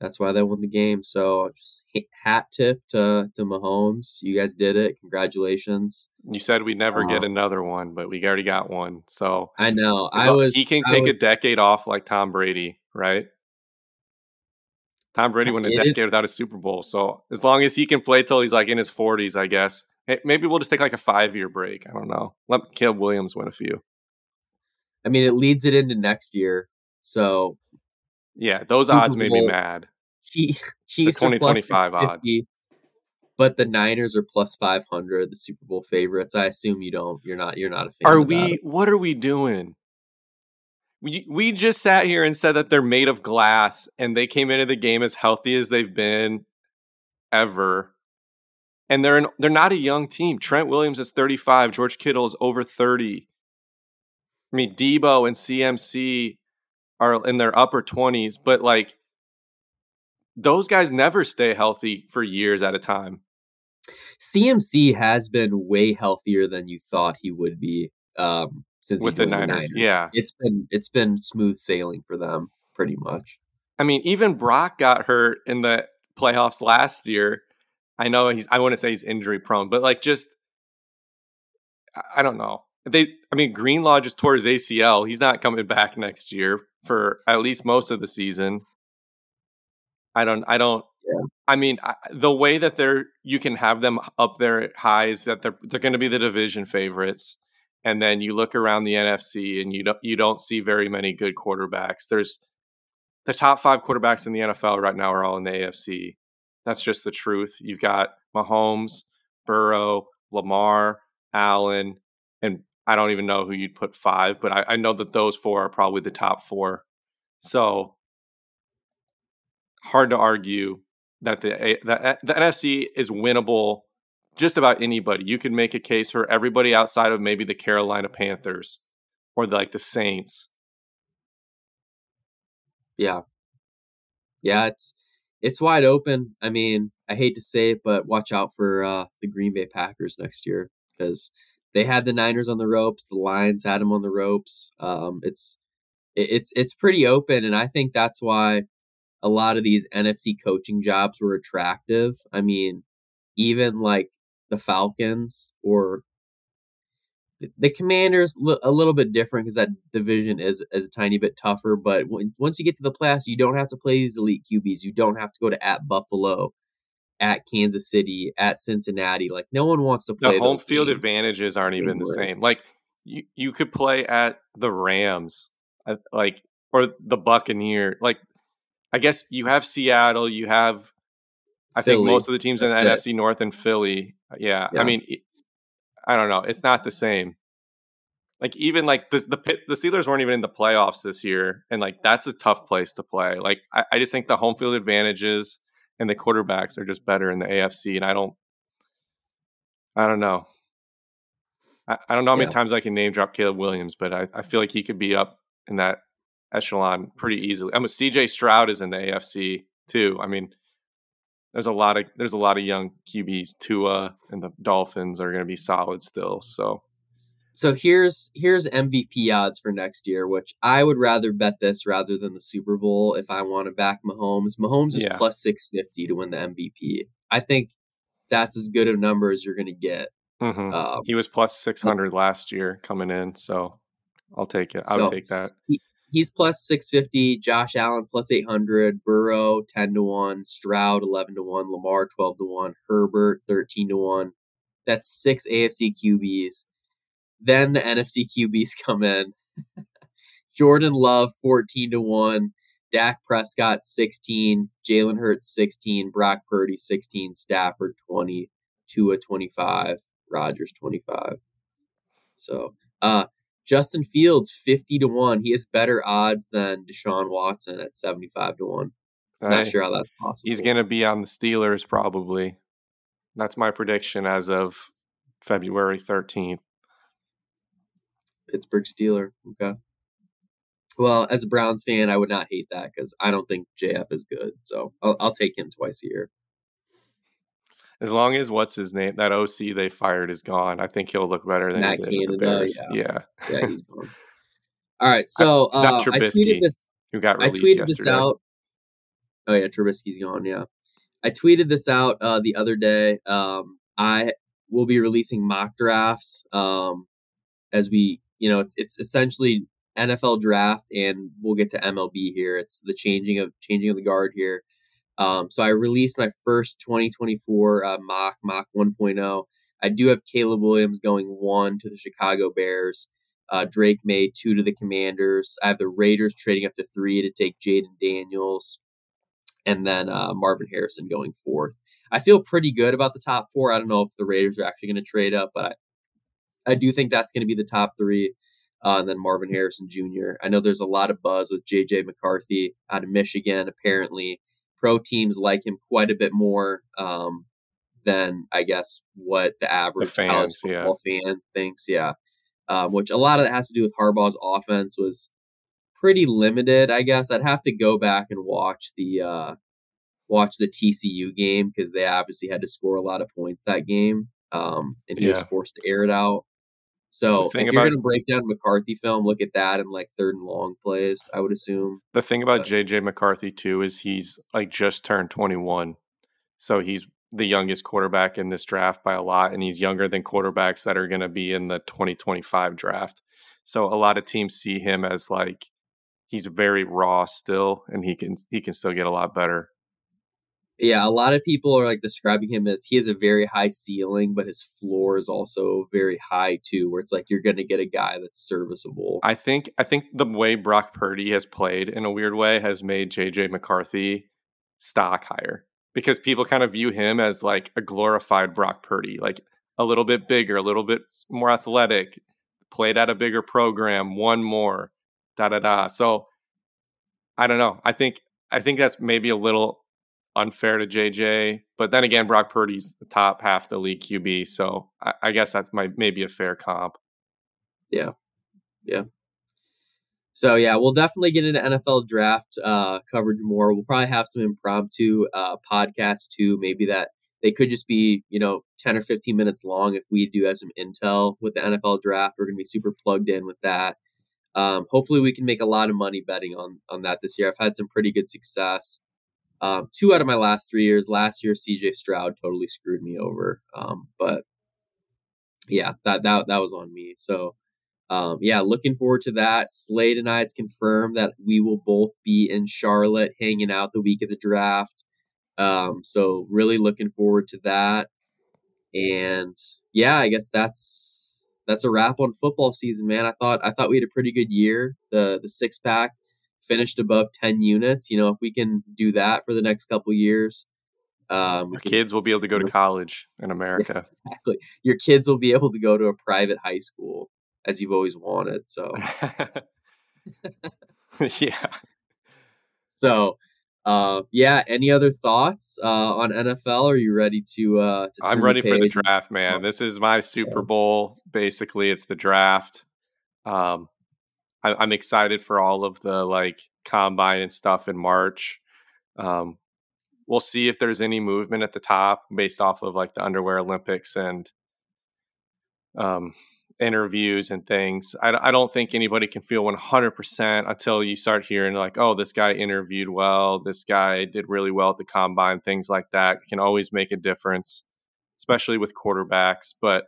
that's why they won the game. So just hat tip to to Mahomes. You guys did it. Congratulations.
You said we never um, get another one, but we already got one. So
I know I was.
He can take was, a decade off like Tom Brady, right? Tom Brady won a decade is, without a Super Bowl. So as long as he can play till he's like in his forties, I guess Hey, maybe we'll just take like a five year break. I don't know. Let Caleb Williams win a few.
I mean, it leads it into next year. So
Yeah, those
Super
odds made me mad.
Chiefs, <laughs> Chiefs are plus
2025 odds.
But the Niners are plus five hundred, the Super Bowl favorites. I assume you don't. You're not. You're not a fan.
Are we? What are we doing? We we just sat here and said that they're made of glass, and they came into the game as healthy as they've been ever. And they're an, they're not a young team. Trent Williams is 35. George Kittle is over 30. I mean, Deebo and CMC are in their upper 20s, but like those guys never stay healthy for years at a time.
CMC has been way healthier than you thought he would be um, since
with
he
the
joined
Niners. Yeah.
It's been it's been smooth sailing for them pretty much.
I mean, even Brock got hurt in the playoffs last year. I know he's I wouldn't say he's injury prone, but like just I don't know. They I mean Greenlaw just tore his ACL. He's not coming back next year for at least most of the season. I don't I don't
Yeah.
I mean I, the way that they're you can have them up there high is that they're they're going to be the division favorites and then you look around the NFC and you don't you don't see very many good quarterbacks. There's the top five quarterbacks in the NFL right now are all in the AFC. That's just the truth. You've got Mahomes, Burrow, Lamar, Allen, I don't even know who you'd put five, but I, I know that those four are probably the top four. So hard to argue that the the, the NFC is winnable. Just about anybody. You could make a case for everybody outside of maybe the Carolina Panthers or like the Saints.
Yeah. Yeah, it's it's wide open. I mean, I hate to say it, but watch out for uh, the Green Bay Packers next year because they had the Niners on the ropes. The Lions had them on the ropes. Um, it's it, it's it's pretty open, and I think that's why a lot of these NFC coaching jobs were attractive. I mean, even like the Falcons or the- Commanders a little bit different because that division is is a tiny bit tougher. But once you get to the playoffs, you don't have to play these elite QBs. You don't have to go to at Buffalo, at Kansas City, at Cincinnati. Like no one wants to play
the home field advantages aren't even the same. Like you, you could play at the Rams, uh, like or the Buccaneer. Like I guess you have Seattle, you have. I think most of the teams in the
That's
NFC North and Philly. Yeah,
Yeah.
I mean, I don't know. It's not the same. Like even like the the Pit- the Steelers weren't even in the playoffs this year, and like that's a tough place to play. Like I, I just think the home field advantages and the quarterbacks are just better in the AFC, and I don't, I don't know. I, I don't know how many
Yeah.
times I can name drop Caleb Williams, but I, I feel like he could be up in that echelon pretty easily. I mean, CJ Stroud is in the AFC too. I mean, there's a lot of there's a lot of young QBs. Tua and the Dolphins are going to be solid still. So
So here's here's MVP odds for next year, which I would rather bet this rather than the Super Bowl if I want to back Mahomes. Mahomes is
Yeah.
plus six fifty to win the MVP. I think that's as good a number as you're going to get.
mhm.
Um,
he was plus six hundred last year coming in. So I'll take it. I would
So-
take that.
he's plus 650 josh allen plus 800 burrow 10 to 1 stroud 11 to 1 lamar 12 to 1 herbert 13 to 1 that's six afc qbs then the nfc qbs come in jordan love 14 to 1 dak prescott 16 jalen hurts 16 brock purdy 16 stafford 20 Tua 25 rodgers 25 so uh Justin Fields, 50 to 1. He has better odds than Deshaun Watson at 75 to 1.
Hey,
Not sure how that's possible.
He's going to be on the Steelers probably. That's my prediction as of February 13th.
Pittsburgh Steeler. Okay. Well, as a Browns fan, I would not hate that because I don't think JF is good. So I'll, I'll take him twice a year.
As long as what's his name, that OC they fired is gone, I think he'll look better than
Matt
he did with the
Canada,
Bears.
yeah.
yeah.
Yeah, he's <laughs> gone. All right. So
not
uh, I tweeted this.
Who got
I
released
tweeted
yesterday?
this out. Oh yeah, Trubisky's gone. Yeah, I tweeted this out uh, the other day. Um, I will be releasing mock drafts um, as we, you know, it's, it's essentially NFL draft, and we'll get to MLB here. It's the changing of changing of the guard here. Um, so I released my first 2024 uh, mock mock 1.0. I do have Caleb Williams going one to the Chicago Bears. Uh, Drake Maye two to the Commanders. I have the Raiders trading up to three to take Jayden Daniels. And then uh, Marvin Harrison going fourth. I feel pretty good about the top four. I don't know if the Raiders are actually going to trade up, but I, do think that's going to be the top three. Uh, and then Marvin Harrison Jr. I know there's a lot of buzz with JJ McCarthy out of Michigan. Apparently, pro teams like him quite a bit more um, than I guess what the average the fans, college football yeah. fan thinks. Yeah, um, which a lot of that has to do with Harbaugh's offense was pretty limited. I guess I'd have to go back and watch the uh, watch the TCU game because they obviously had to score a lot of points that game, um, and he yeah. was forced to air it out. So if you're going to break down McCarthy film, look at that in like third and long plays. I would assume.
The thing about but, JJ McCarthy too is he's like just turned 21, so he's the youngest quarterback in this draft by a lot, and he's younger than quarterbacks that are going to be in the 2025 draft. So a lot of teams see him as like he's very raw still, and he can he can still get a lot better.
Yeah, a lot of people are like describing him as he has a very high ceiling, but his floor is also very high too, where it's like you're going to get a guy that's serviceable.
I think I think the way Brock Purdy has played in a weird way has made JJ McCarthy stock higher because people kind of view him as like a glorified Brock Purdy, like a little bit bigger, a little bit more athletic, played at a bigger program, one more, da da da. So I don't know. I think I think that's maybe a little unfair to JJ. But then again, Brock Purdy's the top half the league QB, so I, I guess that's my maybe a fair comp.
Yeah, yeah. So yeah, we'll definitely get into NFL draft uh, coverage more. We'll probably have some impromptu uh, podcasts too. Maybe that they could just be you know ten or fifteen minutes long. If we do have some intel with the NFL draft, we're to be super plugged in with that. Um, hopefully, we can make a lot of money betting on on that this year. I've had some pretty good success. Um, two out of my last three years. Last year, CJ Stroud totally screwed me over. Um, but yeah, that that that was on me. So um, yeah, looking forward to that. I, it's confirmed that we will both be in Charlotte hanging out the week of the draft. Um, so really looking forward to that. And yeah, I guess that's that's a wrap on football season, man. I thought I thought we had a pretty good year. The the six pack finished above 10 units. You know, if we can do that for the next couple years,
um, Your kids will be able to go to college in America.
Yeah, exactly. Your kids will be able to go to a private high school as you've always wanted. So, <laughs> <laughs>
yeah.
So, uh, yeah. Any other thoughts uh, on NFL? Are you ready to? Uh, to
I'm ready the for the draft, man. This is my Super Bowl. Basically, it's the draft. Um, I, am excited for all of the like combine and stuff in March. Um, we'll see if there's any movement at the top based off of like the underwear Olympics and um, interviews and things. I, I don't think anybody can feel 100% until you start hearing like, oh, this guy interviewed well, this guy did really well at the combine, things like that can always make a difference, especially with quarterbacks. But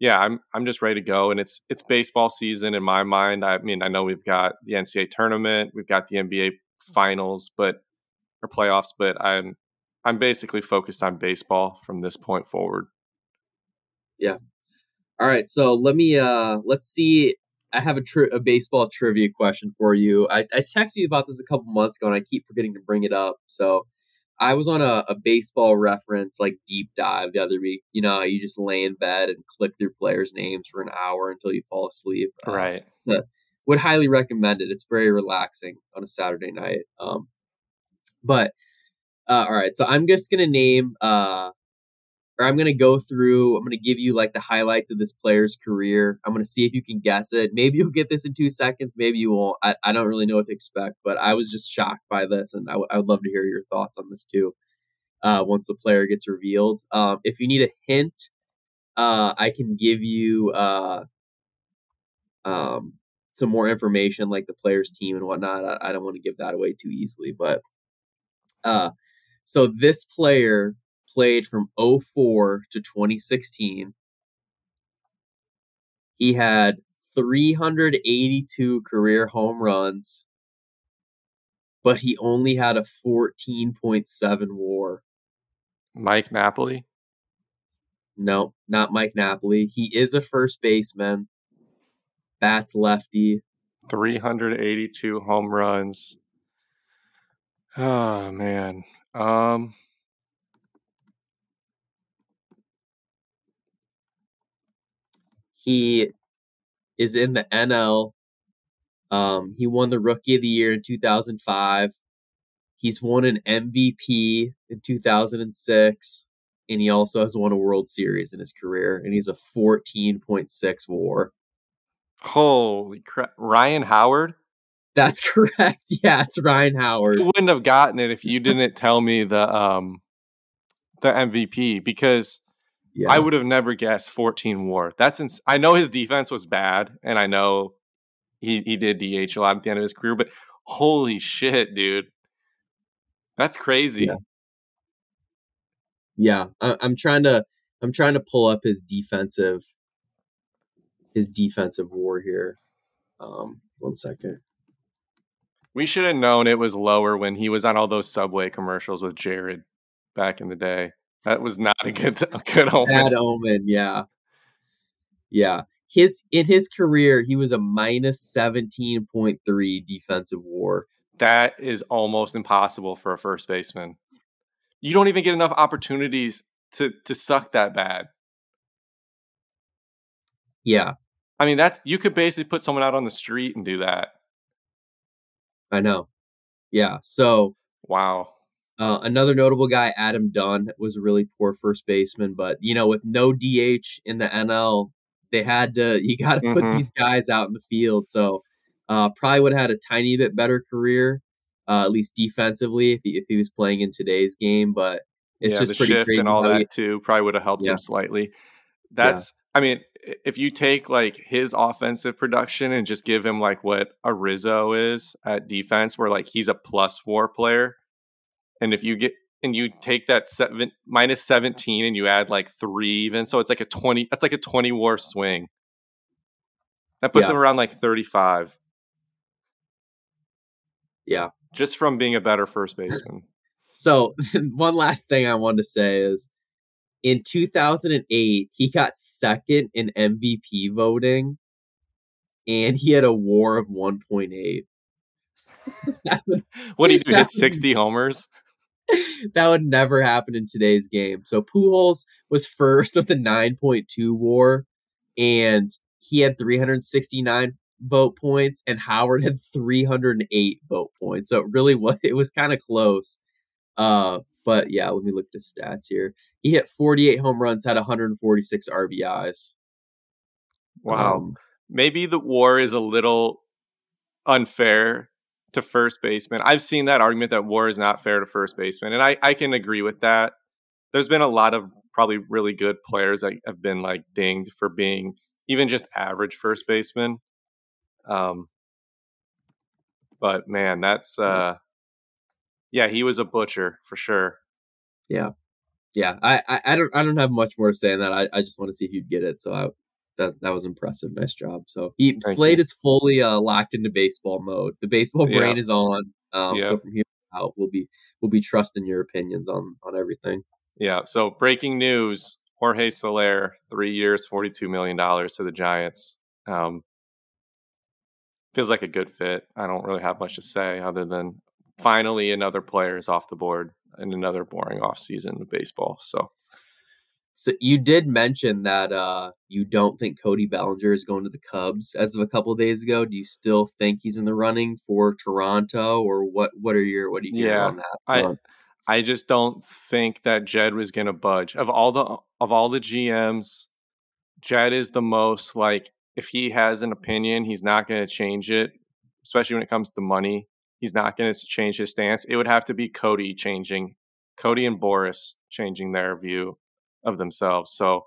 yeah, I'm I'm just ready to go, and it's it's baseball season in my mind. I mean, I know we've got the NCAA tournament, we've got the NBA finals, but or playoffs, but I'm I'm basically focused on baseball from this point forward.
Yeah. All right, so let me uh let's see. I have a, tri- a baseball trivia question for you. I, I texted you about this a couple months ago, and I keep forgetting to bring it up. So I was on a, a baseball reference like deep dive the other week. You know, you just lay in bed and click through players' names for an hour until you fall asleep.
Uh, right. Uh,
so would highly recommend it. It's very relaxing on a Saturday night. Um, but uh, all right, so I'm just gonna name uh, or I'm going to go through, I'm going to give you like the highlights of this player's career. I'm going to see if you can guess it. Maybe you'll get this in two seconds. Maybe you won't. I, I don't really know what to expect, but I was just shocked by this. And I, w- I would love to hear your thoughts on this too uh, once the player gets revealed. Um, if you need a hint, uh, I can give you uh, um, some more information like the player's team and whatnot. I, I don't want to give that away too easily, but uh, so this player played from 04 to 2016. He had 382 career home runs, but he only had a 14.7 war.
Mike Napoli?
No, not Mike Napoli. He is a first baseman. Bats lefty.
382 home runs. Oh man. Um
He is in the NL. Um, he won the Rookie of the Year in 2005. He's won an MVP in 2006, and he also has won a World Series in his career, and he's a 14.6 WAR.
Holy crap! Ryan Howard.
That's <laughs> correct. Yeah, it's Ryan Howard.
You wouldn't have gotten it if you didn't tell me the um the MVP because yeah. I would have never guessed 14 WAR. That's ins- I know his defense was bad, and I know he he did DH a lot at the end of his career, but holy shit, dude, that's crazy.
Yeah, yeah. I, I'm trying to I'm trying to pull up his defensive his defensive WAR here. Um, one second.
We should have known it was lower when he was on all those Subway commercials with Jared back in the day. That was not a good <laughs> a good omen.
Bad omen, yeah. Yeah. His in his career, he was a minus seventeen point three defensive WAR.
That is almost impossible for a first baseman. You don't even get enough opportunities to to suck that bad.
Yeah.
I mean, that's you could basically put someone out on the street and do that.
I know. Yeah. So
wow.
Uh, another notable guy, Adam Dunn, was a really poor first baseman, but you know, with no DH in the NL, they had to. <laughs> You got to mm-hmm. put these guys out in the field. So uh, probably would have had a tiny bit better career, uh, at least defensively, if he, if he was playing in today's game. But it's
yeah,
just pretty
shift
crazy
and all that he, too. Probably would have helped
yeah.
him slightly. That's. Yeah. I mean, if you take like his offensive production and just give him like what a Rizzo is at defense, where like he's a plus war player, and if you get and you take that seven minus 17 and you add like three even so it's like a 20 that's like a 20 war swing. That puts yeah. him around like 35
yeah.
Just from being a better first baseman.
So <laughs> one last thing i wanted to say is in 2008 he got second in mvp voting and he had a war of 1.8
what do you do? <laughs> Hit 60 homers <laughs>
that would never happen in today's game. So Pujols was first with a 9.2 WAR, and he had 369 vote points, and Howard had 308 vote points. So it really <laughs> was it was kind of close. Uh, but yeah, let me look at the stats here. He hit 48 home runs, had 146 RBIs.
Wow. Um, Maybe the WAR is a little unfair to first baseman. I've seen that argument that war is not fair to first baseman, and I, I can agree with that. There's been a lot of probably really good players that have been like dinged for being even just average first baseman. Um, but man, that's uh, yeah, he was a butcher for sure.
Yeah, yeah. I, I, I don't I don't have much more to say on that. I, I just want to see if you'd get it. So I that that was impressive. Nice job. So he, Slade you. is fully uh, locked into baseball mode. The baseball brain yeah. is on. Um, yeah. So from here out, we'll be we'll be trusting your opinions on on everything.
Yeah. So breaking news: Jorge Soler, three years, forty two million dollars to the Giants. Um, feels like a good fit. I don't really have much to say other than finally another player is off the board and another boring off season of baseball. So
so you did mention that uh, you don't think Cody Bellinger is going to the Cubs as of a couple of days ago. Do you still think he's in the running for Toronto, or what? What are your what are you yeah, on that?
Front? I I just don't think that Jed was going to budge. Of all the of all the GMs, Jed is the most like if he has an opinion, he's not going to change it. Especially when it comes to money, he's not going to change his stance. It would have to be Cody changing, Cody and Boras changing their view of themselves. So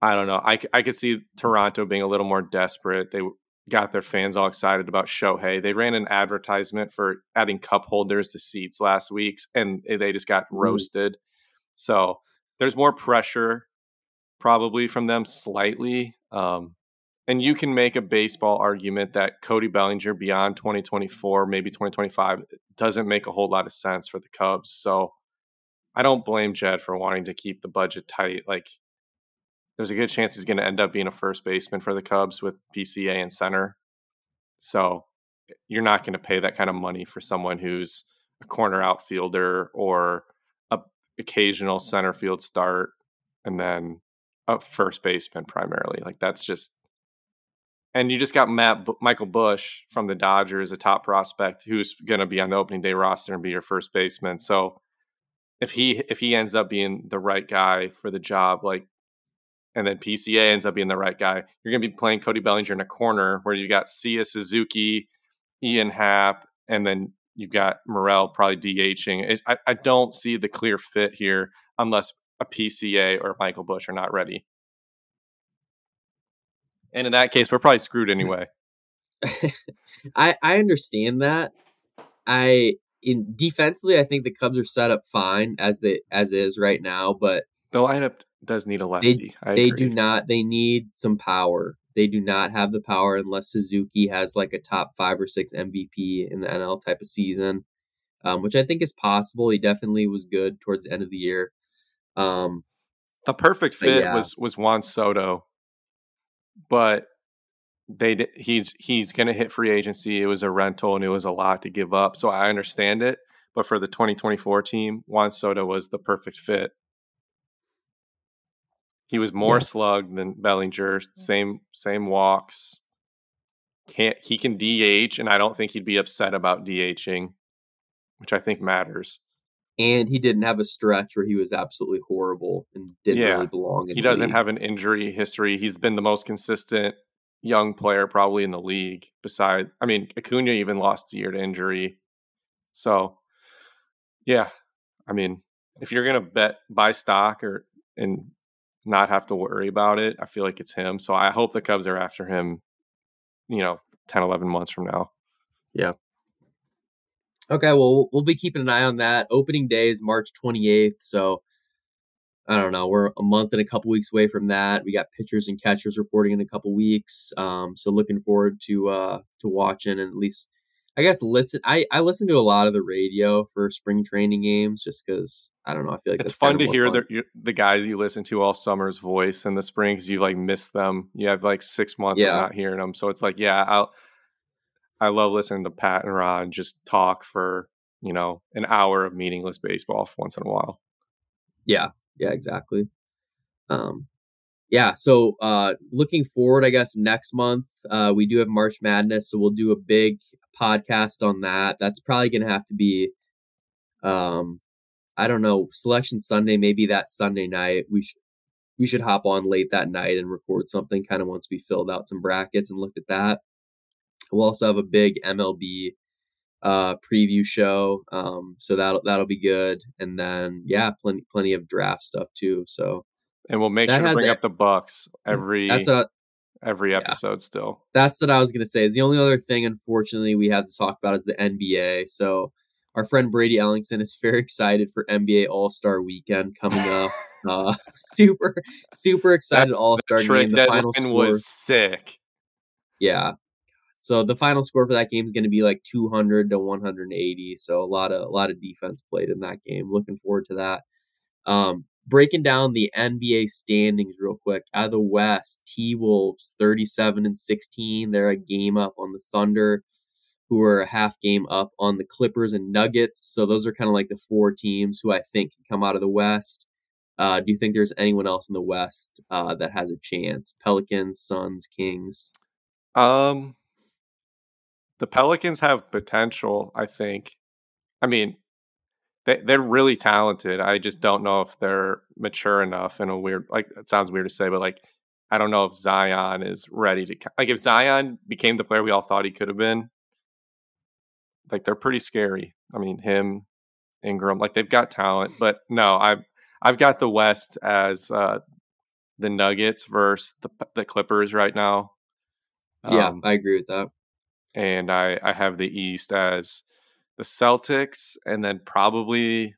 I don't know. I, I could see Toronto being a little more desperate. They got their fans all excited about Shohei. They ran an advertisement for adding cup holders to seats last week, and they just got mm. roasted. So there's more pressure probably from them slightly. Um, and you can make a baseball argument that Cody Bellinger beyond 2024, maybe 2025, doesn't make a whole lot of sense for the Cubs. So I don't blame Jed for wanting to keep the budget tight. Like there's a good chance he's going to end up being a first baseman for the Cubs with PCA and center. So eh, you're not going to pay that kind of money for someone who's a corner outfielder or a occasional center field start and then a first baseman primarily. Like that's just and you just got Matt B- Michael Busch from the Dodgers, a top prospect who's going to be on the opening day roster and be your first baseman. So if he if he ends up being the right guy for the job, like, and then PCA ends up being the right guy, you're going to be playing Cody Bellinger in a corner where you've got Seiya Suzuki, Ian Happ, and then you've got Morel probably DHing. It, I, I don't see the clear fit here unless a PCA or Michael Busch are not ready. And in that case, we're probably screwed <laughs> anyway.
I I understand that. I in defensively, I think the Cubs are set up fine as they as is right now, but
the lineup does need a lefty.
They, they do not. They need some power. They do not have the power unless Suzuki has like a top five or six MVP in the NL type of season, um, which I think is possible. He definitely was good towards the end of the year. Um,
the perfect fit yeah. was was Juan Soto but they he's he's going to hit free agency. It was a rental and it was a lot to give up, so I understand it. But for the 2024 team, Juan Soto was the perfect fit. He was more yeah. slugged than Bellinger. Same same walks. Can't he can DH, and I don't think he'd be upset about DHing, which I think matters
and he didn't have a stretch where he was absolutely horrible and didn't yeah. really belong.
he doesn't league. have an injury history. He's been the most consistent young player probably in the league. Beside, I mean, Acuna even lost a year to injury. So, yeah, I mean, if you're gonna bet buy stock or and not have to worry about it, I feel like it's him. So I hope the Cubs are after him. You know, 10, 11 months from now.
Yeah, Okay, well, we'll be keeping an eye on that. Opening day is March 28th, so I don't know. We're a month and a couple weeks away from that. We got pitchers and catchers reporting in a couple weeks, um, so looking forward to uh, to watching and at least, I guess, listen. I I listen to a lot of the radio for spring training games just because I don't know. I feel like
it's fun to hear fun. the the guys you listen to all summer's voice in the spring because you like miss them. You have like six months yeah. of not hearing them, so it's like yeah, I'll I love listening to Pat and Ron just talk for, you know, an hour of meaningless baseball once in a while.
Yeah, yeah, exactly. Um, yeah, so uh, looking forward, I guess next month uh, we do have March Madness, so we'll do a big podcast on that. That's probably going to have to be, um, I don't know, Selection Sunday, maybe that Sunday night. We should we should hop on late that night and record something kind of once we filled out some brackets and looked at that. We'll also have a big MLB uh, preview show, um, so that'll that'll be good. And then yeah, plenty plenty of draft stuff too. So
and we'll make sure to bring a, up the Bucks every that's a, every episode. Yeah. Still,
that's what I was gonna say. Is the only other thing, unfortunately, we have to talk about is the NBA. So our friend Brady Ellingson is <laughs> very excited for NBA All Star Weekend coming up. <laughs> uh, <laughs> super, super excited All Star game. The final score was
sick.
Yeah, so the final score for that game is going to be like 200 to 180. So a lot of a lot of defense played in that game. Looking forward to that. Um, breaking down the NBA standings real quick. Out of the West, T Wolves 37 and 16. They're a game up on the Thunder, who are a half game up on the Clippers and Nuggets. So those are kind of like the four teams who I think can come out of the West. Uh, do you think there's anyone else in the West uh, that has a chance? Pelicans, Suns, Kings.
Um, the Pelicans have potential, I think. I mean, they they're really talented. I just don't know if they're mature enough in a weird like it sounds weird to say, but like I don't know if Zion is ready to like if Zion became the player we all thought he could have been. Like they're pretty scary. I mean, him, Ingram, like they've got talent, but no, I've I've got the West as uh the Nuggets versus the the Clippers right now.
Yeah, um, I agree with that
and I, I have the East as the Celtics, and then probably,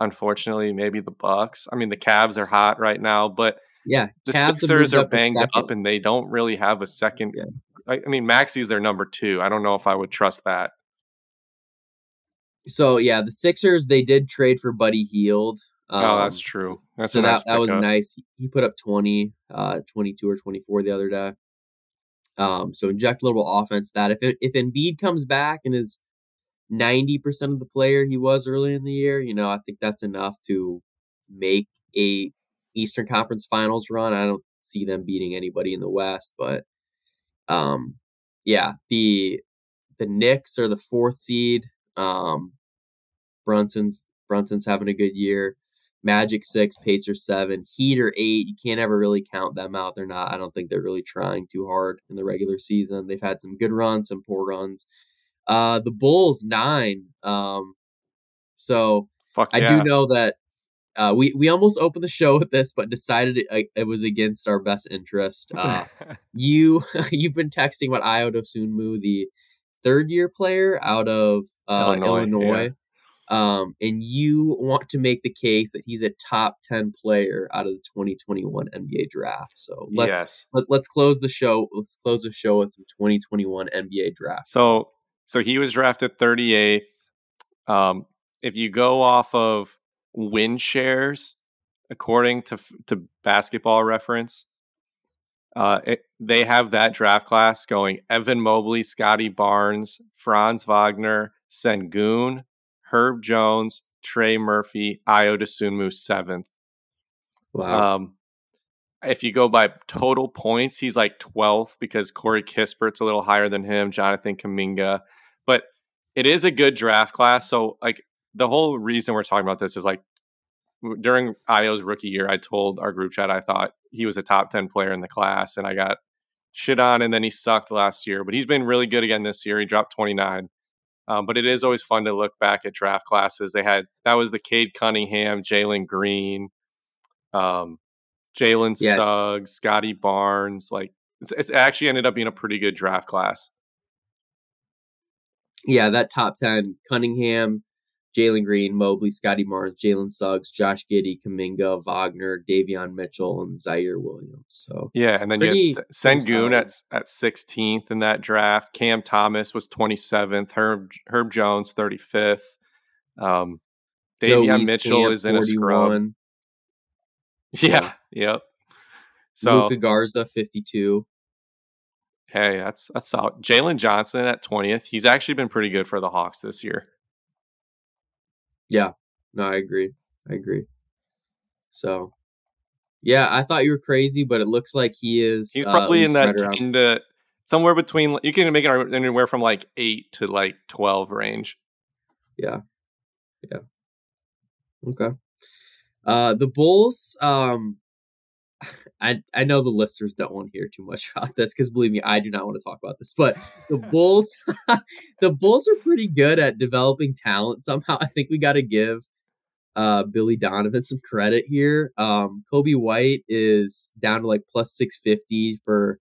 unfortunately, maybe the Bucks. I mean, the Cavs are hot right now, but
yeah,
the Cavs Sixers are banged up, and they don't really have a second. Yeah. I, I mean, Maxey's their number two. I don't know if I would trust that.
So yeah, the Sixers they did trade for Buddy Hield.
Um, oh, that's
um,
true. That's
so
nice
that that was nice. He put up 20, uh, 22 or 24 the other day. Um, so inject a little offense. That if it, if Embiid comes back and is ninety percent of the player he was early in the year, you know, I think that's enough to make a Eastern Conference Finals run. I don't see them beating anybody in the West, but um, yeah, the the Knicks are the fourth seed. Um, Brunson's Brunson's having a good year. Magic six, Pacers seven, Heat or eight. You can't ever really count them out. They're not. I don't think they're really trying too hard in the regular season. They've had some good runs, some poor runs. Uh, the Bulls nine. Um, so
Fuck
I
yeah.
do know that uh, we we almost opened the show with this, but decided it, it was against our best interest. <laughs> Uh, you <laughs> you've been texting about Ayo Dosunmu, the third year player out of uh,
Illinois,
Illinois. Um, and you want to make the case that he's a top 10 player out of the 2021 NBA draft. So let's
yes.
let, let's close the show. Let's close the show with some 2021 NBA draft.
So so he was drafted 38th. Um, if you go off of win shares, according to to Basketball Reference, uh, it, they have that draft class going: Evan Mobley, Scottie Barnes, Franz Wagner, Sengun, Herb Jones, Trey Murphy, Ayo Dosunmu seventh.
Wow.
Um, if you go by total points, he's like 12th because Corey Kispert's a little higher than him, Jonathan Kuminga. But it is a good draft class. So, like, the whole reason we're talking about this is like during Ayo's rookie year, I told our group chat I thought he was a top 10 player in the class, and I got shit on, and then he sucked last year. But he's been really good again this year. He dropped 29. Um, but it is always fun to look back at draft classes. They had that was the Cade Cunningham, Jalen Green, um, Jalen
Yeah.
Suggs, Scottie Barnes. Like it's, it's actually ended up being a pretty good draft class.
yeah, that top 10 Cunningham, Jalen Green, Mobley, Scottie Barnes, Jalen Suggs, Josh Giddey, Kuminga, Wagner, Davion Mitchell, and Ziaire Williams. So
Yeah, and then you had Sengun at at 16th in that draft. Cam Thomas was 27th. Herb Herb Jones 35th. Um, Davion Mitchell
Wieskamp,
is in a scrub.
41, <laughs>
Yeah, yep. So
Luka Garza, 52.
hey, that's that's solid. Jalen Johnson at 20th. He's actually been pretty good for the Hawks this year.
No, I agree. I agree. So, yeah, I thought you were crazy, but it looks like he is.
He's
uh,
probably in that
right
10 to somewhere between. You can make it anywhere from like eight to like 12 range. Yeah. Yeah.
Okay. Uh, the Bulls. Um, I I know the listeners don't want to hear too much <laughs> about this because believe me, I do not want to talk about this. But the <laughs> Bulls, <laughs> the Bulls are pretty good at developing talent. Somehow, I think we got to give uh Billy Donovan some credit here. Um, Coby White is down to like plus six fifty for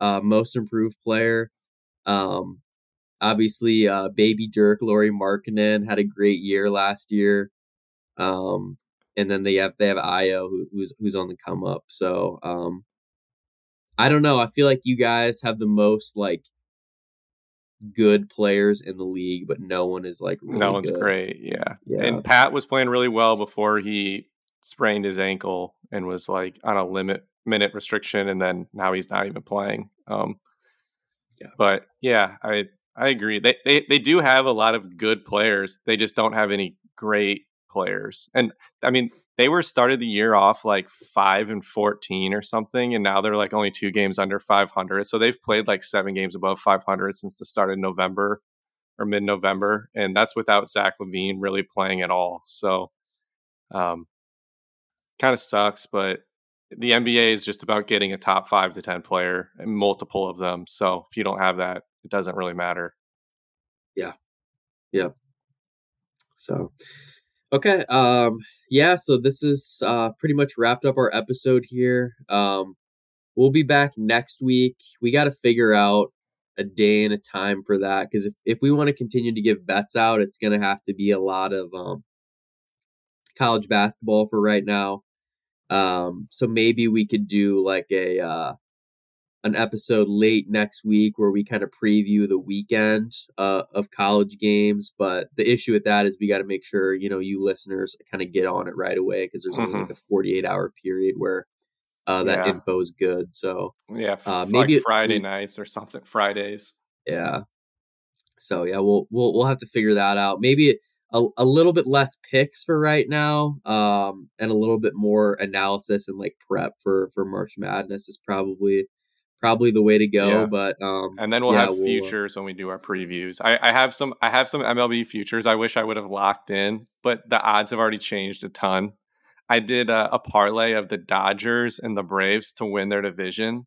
uh most improved player. Um, obviously, uh, Baby Dirk, Lauri Markkanen had a great year last year. Um, and then they have they have Ayo who, who's who's on the come up. So um, I don't know. I feel like you guys have the most like good players in the league, but no one is like really
no one's
good.
great. Yeah.
Yeah,
And Pat was playing really well before he sprained his ankle and was like on a limit minute restriction, and then now he's not even playing. Um,
Yeah.
But yeah, I I agree. They, they they do have a lot of good players. They just don't have any great players. And I mean, they were started the year off like five and fourteen or something, and now they're like only two games under five hundred. So they've played like seven games above five hundred since the start of November or mid November, and that's without Zach LaVine really playing at all. So, um, kind of sucks, but the NBA is just about getting a top five to ten player and multiple of them. So if you don't have that, it doesn't really matter. Yeah. Yeah.
So okay. Um yeah, so this is uh pretty much wrapped up our episode here. Um we'll be back next week. We gotta figure out a day and a time for that because if, if we want to continue to give bets out, it's gonna have to be a lot of um college basketball for right now. Um so maybe we could do like a uh an episode late next week where we kind of preview the weekend uh, of college games. But the issue with that is we got to make sure you know you listeners kind of get on it right away because there's only
Mhm.
like a 48 hour period where uh, that
Yeah.
info is good. So
Yeah,
Uh, maybe
like Friday
we-
nights or something. Fridays.
yeah, so yeah, we'll we'll we'll have to figure that out. Maybe a, a little bit less picks for right now, um, and a little bit more analysis and like prep for for March Madness is probably probably the way to go.
Yeah.
But um,
and then we'll
yeah,
have
we'll, uh,
futures when we do our previews. I, I have some I have some MLB futures. I wish I would have locked in, but the odds have already changed a ton. I did a, a parlay of the Dodgers and the Braves to win their division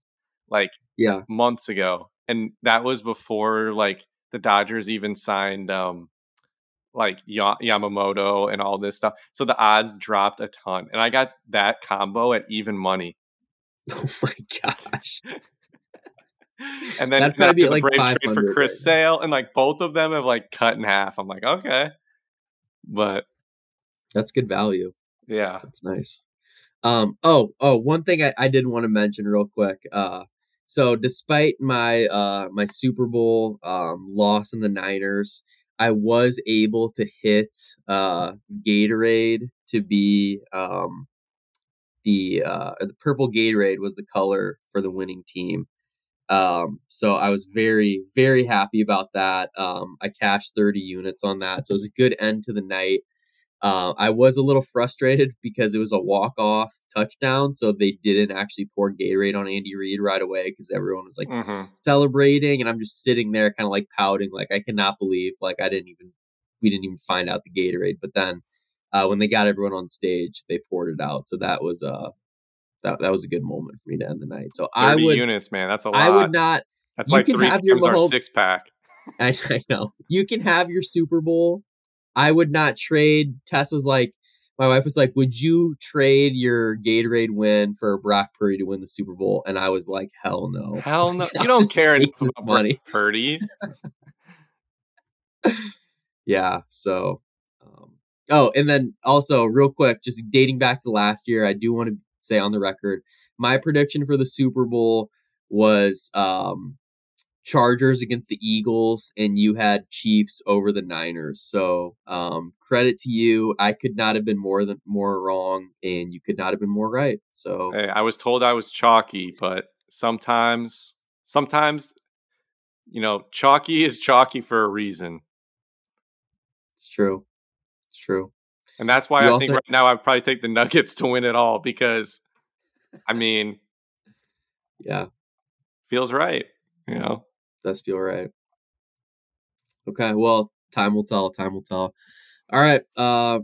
like
yeah,
months ago, and that was before like the Dodgers even signed um like Ya- Yamamoto and all this stuff. So the odds dropped a ton, and I got that combo at even money. <laughs>
oh my gosh. <laughs>
And then
That'd be
after the
like,
trade for Chris
right
Sale, and like both of them have like cut in half. I'm like, okay, but
That's good value.
yeah,
That's nice. Um. Oh. Oh. One thing I, I did want to mention real quick. Uh. So despite my uh my Super Bowl um loss in the Niners, I was able to hit uh Gatorade to be um the uh the purple Gatorade was the color for the winning team. Um, so I was very, very happy about that. Um, I cashed 30 units on that. So it was a good end to the night. Uh, I was a little frustrated because it was a walk-off touchdown, so they didn't actually pour Gatorade on Andy Reid right away because everyone was like
hmm
celebrating, and I'm just sitting there, kind of like pouting, like I cannot believe, like I didn't even, we didn't even find out the Gatorade. But then, uh, when they got everyone on stage, they poured it out, so that was uh, that that was a good moment for me to end the night. So I would,
units, man. That's a lot.
I would not.
That's
you
like
can
three
have your
times our six pack. <laughs>
I, I know you can have your Super Bowl. I would not trade. Tess was like, my wife was like, "Would you trade your Gatorade win for Brock Purdy to win the Super Bowl?" And I was like, "Hell no,
Hell no, <laughs> you don't care enough about
money."
Purdy. <laughs>
Yeah. So, um, oh, and then also real quick, just dating back to last year, I do want to say on the record, my prediction for the Super Bowl was um, Chargers against the Eagles, and you had Chiefs over the Niners. So, um, credit to you. I could not have been more than more wrong, and you could not have been more right. So,
Hey, I was told I was chalky, but sometimes, sometimes, you know, chalky is chalky for a reason,
it's true. It's true.
And that's why
You
I think right now I'd probably take the Nuggets to win it all because, I mean,
Yeah.
feels right. You know,
does feel right. Okay, well, time will tell. Time will tell. All right. Uh,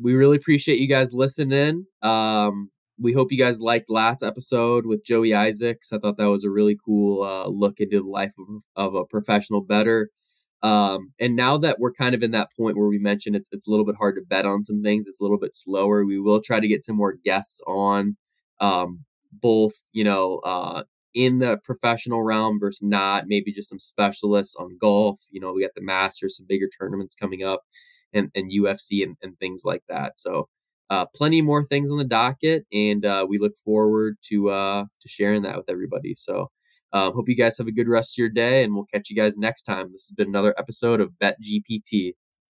we really appreciate you guys listening. Um, we hope you guys liked last episode with Joey Isaacs. I thought that was a really cool uh, look into the life of, of a professional bettor. Um, and now that we're kind of in that point where we mentioned it's, it's a little bit hard to bet on some things, it's a little bit slower. We will try to get some more guests on, um, both, you know, uh, in the professional realm versus not, maybe just some specialists on golf. You know, we got the Masters, some bigger tournaments coming up, and, and UFC and, and things like that. So, uh, plenty more things on the docket, and uh, we look forward to uh, to sharing that with everybody. So, um, hope you guys have a good rest of your day, and we'll catch you guys next time. This has been another episode of Bet GPT.